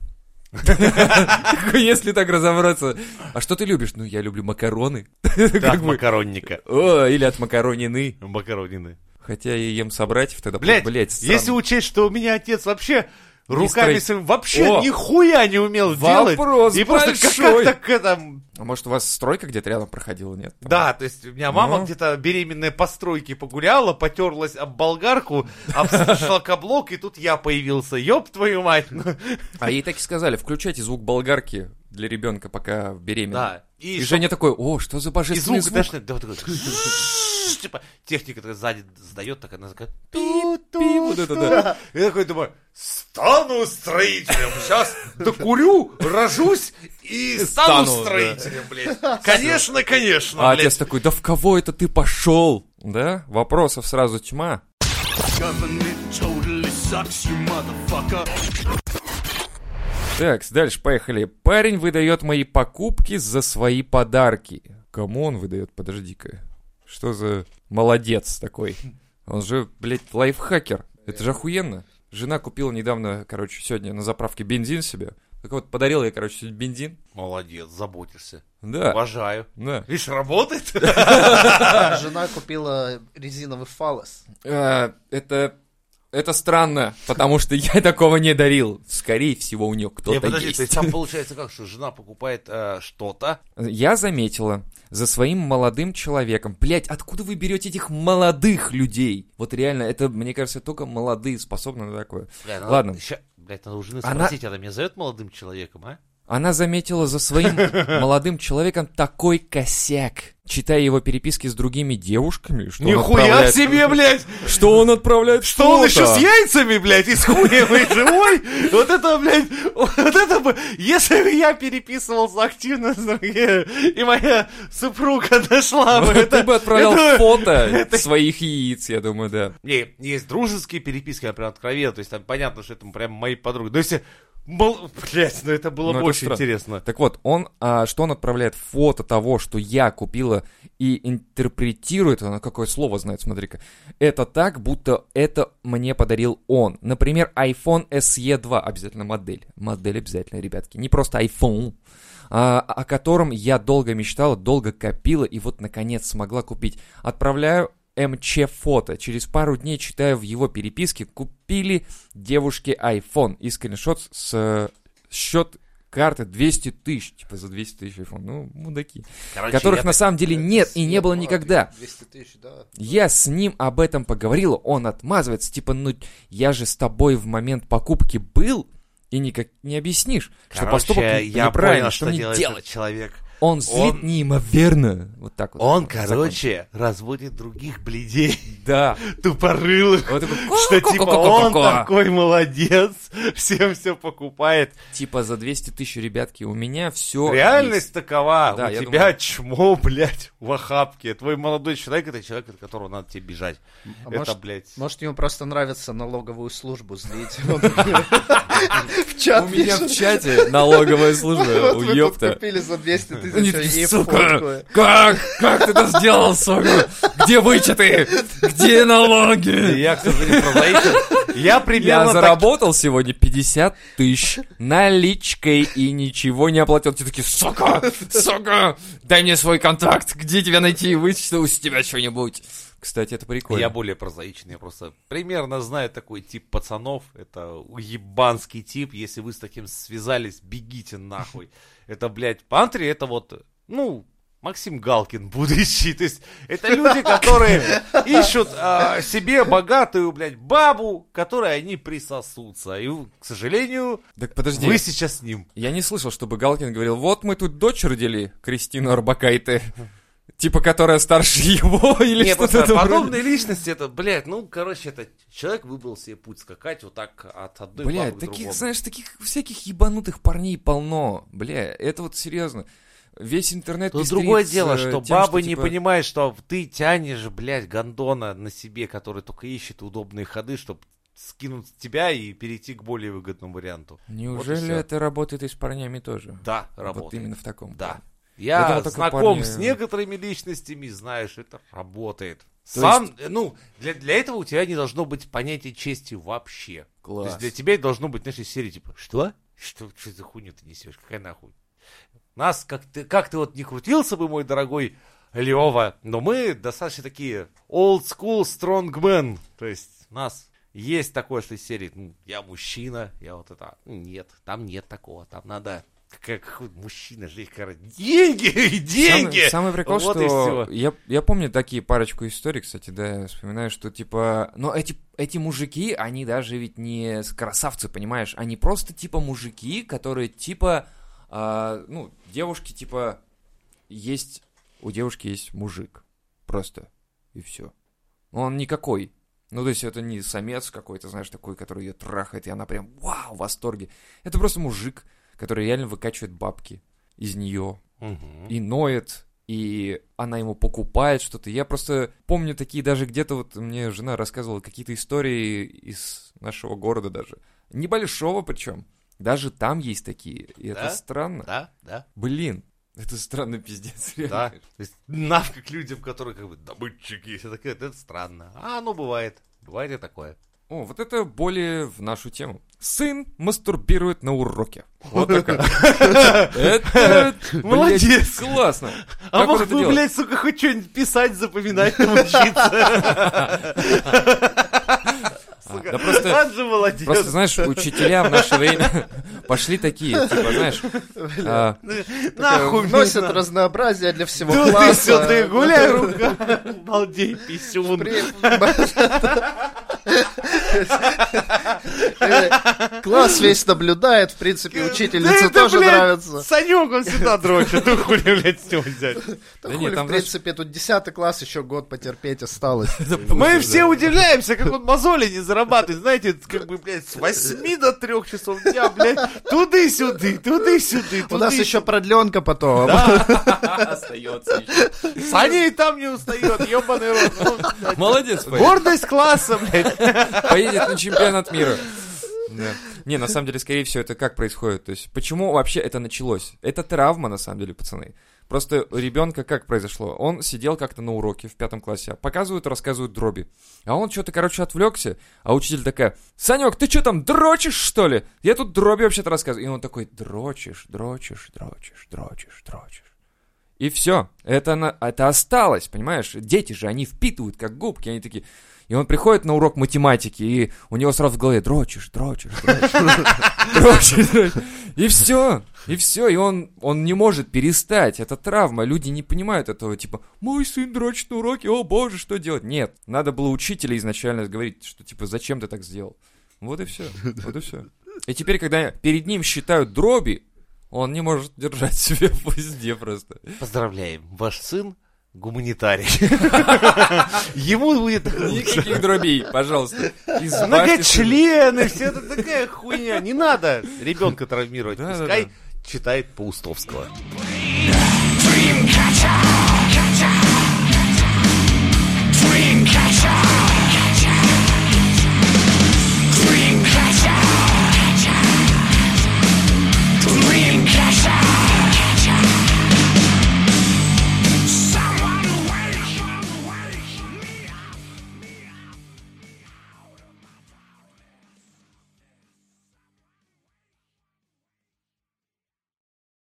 [SPEAKER 2] Если так разобраться. А что ты любишь? Ну, я люблю макароны. Как
[SPEAKER 1] макаронника.
[SPEAKER 2] О, или от макаронины.
[SPEAKER 1] Макаронины.
[SPEAKER 2] Хотя я ем собратьев, тогда,
[SPEAKER 1] Блядь,
[SPEAKER 2] блядь,
[SPEAKER 1] если учесть, что у меня отец вообще руками своими вообще нихуя не умел делать.
[SPEAKER 2] Вопрос
[SPEAKER 1] И просто как-то к.
[SPEAKER 2] А может, у вас стройка где-то рядом проходила, нет? Там?
[SPEAKER 1] Да, то есть у меня мама
[SPEAKER 2] Ну.
[SPEAKER 1] где-то беременная по стройке погуляла, потерлась об болгарку, об шлакоблок, и тут я появился. Ёб твою мать. ну.
[SPEAKER 2] А ей так и сказали, включайте звук болгарки для ребенка, пока беременна.
[SPEAKER 1] Да.
[SPEAKER 2] И,
[SPEAKER 1] И,
[SPEAKER 2] Женя такой, о, что за
[SPEAKER 1] И
[SPEAKER 2] божественный
[SPEAKER 1] звук,
[SPEAKER 2] звук?
[SPEAKER 1] знаешь, да, вот такой, типа, техника такая сзади сдает, так она такая,
[SPEAKER 2] пи, вот это да.
[SPEAKER 1] Я такой думаю, стану строителем, сейчас докурю, рожусь и стану,
[SPEAKER 2] Стану, да.
[SPEAKER 1] строителем, блядь. Конечно, конечно,
[SPEAKER 2] А
[SPEAKER 1] блядь.
[SPEAKER 2] отец такой, да в кого это ты пошел? Да? Вопросов сразу тьма. Так, дальше поехали. Парень выдает мои покупки за свои подарки. Кому он выдает? Подожди-ка. Что за молодец такой? Он же, блядь, лайфхакер. Это же охуенно. Жена купила недавно, короче, сегодня на заправке бензин себе. Так вот, подарил я, короче, сегодня бензин.
[SPEAKER 1] Молодец, заботишься.
[SPEAKER 2] Да,
[SPEAKER 1] Уважаю.
[SPEAKER 2] да.
[SPEAKER 1] Видишь, работает.
[SPEAKER 3] Жена купила резиновый фалос.
[SPEAKER 2] А, это... Это странно, потому что я такого не дарил. Скорее всего, у нее
[SPEAKER 1] Не,
[SPEAKER 2] кто-то
[SPEAKER 1] подожди,
[SPEAKER 2] есть.
[SPEAKER 1] то есть там получается как, что жена покупает э, что-то,
[SPEAKER 2] Я заметила за своим молодым человеком. Блять, откуда вы берете этих молодых людей? Вот реально, это, мне кажется, только молодые способны на такое.
[SPEAKER 1] Бля, надо-
[SPEAKER 2] Ладно.
[SPEAKER 1] ща- блядь, надо у жены
[SPEAKER 2] Она-
[SPEAKER 1] спросить, она меня зовет молодым человеком, а?
[SPEAKER 2] Она заметила за своим молодым человеком такой косяк, читая его переписки с другими девушками, что он
[SPEAKER 1] Нихуя
[SPEAKER 2] отправляет-
[SPEAKER 1] себе, блядь!
[SPEAKER 2] Что он отправляет
[SPEAKER 1] Что он еще с яйцами, блядь, и с хуем и живой? Вот это, блядь, вот это бы... Если бы я переписывался активно с другими, и моя супруга нашла бы это...
[SPEAKER 2] Ты бы отправлял фото своих яиц, я думаю, да.
[SPEAKER 1] Не, есть дружеские переписки, я прям откровенно, то есть там понятно, что это прям мои подруги. Но если... Мол... Блядь, ну это было
[SPEAKER 2] Ну,
[SPEAKER 1] бы
[SPEAKER 2] это
[SPEAKER 1] очень
[SPEAKER 2] странно.
[SPEAKER 1] интересно.
[SPEAKER 2] Так вот, он, а, что он отправляет фото того, что я купила, и интерпретирует, она какое слово знает, смотри-ка, это так, будто это мне подарил он. Например, iPhone SE 2, обязательно модель. Модель обязательно, ребятки. Не просто iPhone, а, о котором я долго мечтала, долго копила, и вот, наконец, смогла купить. Отправляю МЧ фото. Через пару дней читаю в его переписке, купили девушке iPhone. И скриншот с э, счет карты 200 тысяч. Типа за 200 тысяч iPhone. Ну, мудаки.
[SPEAKER 1] Короче,
[SPEAKER 2] которых на самом деле нет и не было никогда.
[SPEAKER 3] 200 тысяч, да.
[SPEAKER 2] Я с ним об этом поговорила, он отмазывается, типа, ну, я же с тобой в момент покупки был, и никак не объяснишь, что
[SPEAKER 1] Короче,
[SPEAKER 2] поступок не-
[SPEAKER 1] я
[SPEAKER 2] неправильный,
[SPEAKER 1] понял,
[SPEAKER 2] что
[SPEAKER 1] что
[SPEAKER 2] мне делать.
[SPEAKER 1] человек.
[SPEAKER 2] Он злит
[SPEAKER 1] Он-
[SPEAKER 2] неимоверно. Вот так вот.
[SPEAKER 1] Он,
[SPEAKER 2] закончил.
[SPEAKER 1] короче, разводит других бледей,
[SPEAKER 2] Да.
[SPEAKER 1] тупорылых.
[SPEAKER 2] Вот такой,
[SPEAKER 1] Что типа он такой молодец, всем все покупает.
[SPEAKER 2] Типа за 200 тысяч, ребятки, у меня все
[SPEAKER 1] Реальность такова.
[SPEAKER 2] Да,
[SPEAKER 1] У тебя
[SPEAKER 2] думаю-
[SPEAKER 1] чмо, блядь, в охапке. Твой молодой человек это человек, от которого надо тебе бежать.
[SPEAKER 3] А
[SPEAKER 1] это,
[SPEAKER 3] может,
[SPEAKER 1] блядь.
[SPEAKER 3] может, ему просто нравится налоговую службу злить.
[SPEAKER 2] У меня в чате налоговая служба,
[SPEAKER 3] Вот вы тут
[SPEAKER 2] уёпта.
[SPEAKER 3] купили за 200
[SPEAKER 2] Они
[SPEAKER 3] тысяч,
[SPEAKER 2] такие,
[SPEAKER 3] ей
[SPEAKER 2] сука, как? Как ты это сделал, сука? Где вычеты? Где налоги?
[SPEAKER 1] Я, к сожалению, прозаичен. Я
[SPEAKER 2] Я
[SPEAKER 1] примерно так...
[SPEAKER 2] заработал сегодня 50 тысяч наличкой и ничего не оплатил. Те такие, сука, сука, дай мне свой контакт, где тебя найти, вычислил с тебя что-нибудь. Кстати, это прикольно.
[SPEAKER 1] Я более прозаичный, я просто примерно знаю такой тип пацанов. Это уебанский тип. Если вы с таким связались, бегите нахуй. Это, блядь, пантри, это вот, ну, Максим Галкин будущий. То есть это люди, которые ищут а, себе богатую, блядь, бабу, которой они присосутся. И, к сожалению,
[SPEAKER 2] Так подожди,
[SPEAKER 1] вы сейчас с ним.
[SPEAKER 2] я не слышал, чтобы Галкин говорил, вот мы тут дочь родили, Кристину Арбакайте, типа, которая старше его, или
[SPEAKER 1] Не,
[SPEAKER 2] что-то роде.
[SPEAKER 1] подобные личности, это, блядь, ну, короче, это человек выбрал себе путь скакать вот так от одной
[SPEAKER 2] Блядь, таких,
[SPEAKER 1] другому.
[SPEAKER 2] знаешь, таких всяких ебанутых парней полно. Бля, это вот серьезно. Весь интернет
[SPEAKER 1] Тут другое дело,
[SPEAKER 2] э,
[SPEAKER 1] что
[SPEAKER 2] тем,
[SPEAKER 1] бабы не
[SPEAKER 2] типа,
[SPEAKER 1] понимают, что ты тянешь, блядь, гондона на себе, который только ищет удобные ходы, чтобы скинуть тебя и перейти к более выгодному варианту.
[SPEAKER 2] Неужели
[SPEAKER 1] всё.
[SPEAKER 2] это работает и с парнями тоже?
[SPEAKER 1] Да,
[SPEAKER 2] Вот
[SPEAKER 1] работает.
[SPEAKER 2] именно в таком.
[SPEAKER 1] Да.
[SPEAKER 2] плане.
[SPEAKER 1] Я знаком
[SPEAKER 2] парни-
[SPEAKER 1] с некоторыми личностями, знаешь, это работает.
[SPEAKER 2] То
[SPEAKER 1] Сам, э, ну, для, для этого у тебя не должно быть понятия чести вообще. То
[SPEAKER 2] Класс.
[SPEAKER 1] есть для тебя это должно быть, знаешь, из серии типа, что? Что, что за хуйню ты несешь? Какая нахуй? Нас, как ты, как ты вот не крутился бы, мой дорогой Лева, но мы достаточно такие old school strong men. То есть нас есть такое, что из серии, ну, я мужчина, я вот это, ну, нет, там нет такого, там надо как, мужчина жить, короче, деньги, деньги!
[SPEAKER 2] Самый, самый прикол,
[SPEAKER 1] Вот
[SPEAKER 2] что я, я помню такие парочку историй, кстати, да, я вспоминаю, что типа, но эти, эти мужики, они даже ведь не красавцы, понимаешь, они просто типа мужики, которые типа, а, ну, девушки типа, есть, у девушки есть мужик, просто, и все. Он никакой. Ну, то есть это не самец какой-то, знаешь, такой, который ее трахает, и она прям, вау, в восторге. Это просто мужик, который реально выкачивает бабки из нее, и ноет, и она ему покупает что-то. Я просто помню такие даже где-то вот мне жена рассказывала какие-то истории из нашего города даже. Небольшого причем. Даже там есть такие. И
[SPEAKER 1] Да?
[SPEAKER 2] это странно.
[SPEAKER 1] Да, да,
[SPEAKER 2] Блин, это странно пиздец. реально.
[SPEAKER 1] да. То есть к людям, которые как бы добытчики, все такое, это странно. А оно бывает. Бывает и такое.
[SPEAKER 2] О, вот это более в нашу тему. Сын мастурбирует на уроке. Вот такая. Это,
[SPEAKER 1] Молодец.
[SPEAKER 2] классно.
[SPEAKER 1] А мог бы, блядь, сука, хоть что-нибудь писать, запоминать, научиться.
[SPEAKER 2] Да просто
[SPEAKER 1] Он же молодец.
[SPEAKER 2] Просто, знаешь, учителя в наше время пошли такие, типа, знаешь, а,
[SPEAKER 1] Нахуй
[SPEAKER 3] Вносят
[SPEAKER 1] мне
[SPEAKER 3] разнообразие для всего
[SPEAKER 1] Туды
[SPEAKER 3] класса.
[SPEAKER 1] сюда, гуляй, рука. Балдей, писюн.
[SPEAKER 3] Класс весь наблюдает, в принципе, учительнице тоже нравится.
[SPEAKER 1] Санек, он всегда дрочит. Ну хули, блядь, с него взять?
[SPEAKER 3] Да
[SPEAKER 2] Да
[SPEAKER 3] хули, в принципе, тут 10 класс, еще год потерпеть осталось.
[SPEAKER 1] Мы все удивляемся, как он мозоли не зарабатывает. Знаете, как бы, блядь, с 8 до 3 часов дня, блядь, туды-сюды, туды-сюды,
[SPEAKER 3] У нас еще продленка потом.
[SPEAKER 2] остается еще.
[SPEAKER 1] Саня и там не устает, ебаный рот. Ну,
[SPEAKER 2] Молодец.
[SPEAKER 1] Гордость класса, блядь.
[SPEAKER 2] Поедет на чемпионат мира. Да. Не, на самом деле, скорее всего, это как происходит? То есть, почему вообще это началось? Это травма, на самом деле, пацаны. Просто у ребенка как произошло? Он сидел как-то на уроке в пятом классе, показывают, рассказывают дроби. А он что-то, короче, отвлекся, а учитель такая, Санек, ты что там, дрочишь, что ли? Я тут дроби вообще-то рассказываю. И он такой, дрочишь, дрочишь, дрочишь, дрочишь, дрочишь. И все. Это, это осталось, понимаешь? Дети же, они впитывают как губки, они такие... И он приходит на урок математики, и у него сразу в голове дрочишь, дрочишь, дрочишь, дрочишь. И все, и все, и он, он не может перестать. Это травма, люди не понимают этого, типа, мой сын дрочит на уроке, о боже, что делать? Нет, надо было учителя изначально говорить, что типа, зачем ты так сделал? Вот и все, вот и все. И теперь, когда перед ним считают дроби, он не может держать себя в узде просто.
[SPEAKER 1] Поздравляем, ваш сын Гуманитарий. Ему будет
[SPEAKER 2] Никаких дробей, пожалуйста.
[SPEAKER 1] Многочлены, все это такая хуйня. Не надо ребенка травмировать. Пускай читает Паустовского.
[SPEAKER 4] Dreamcatcher!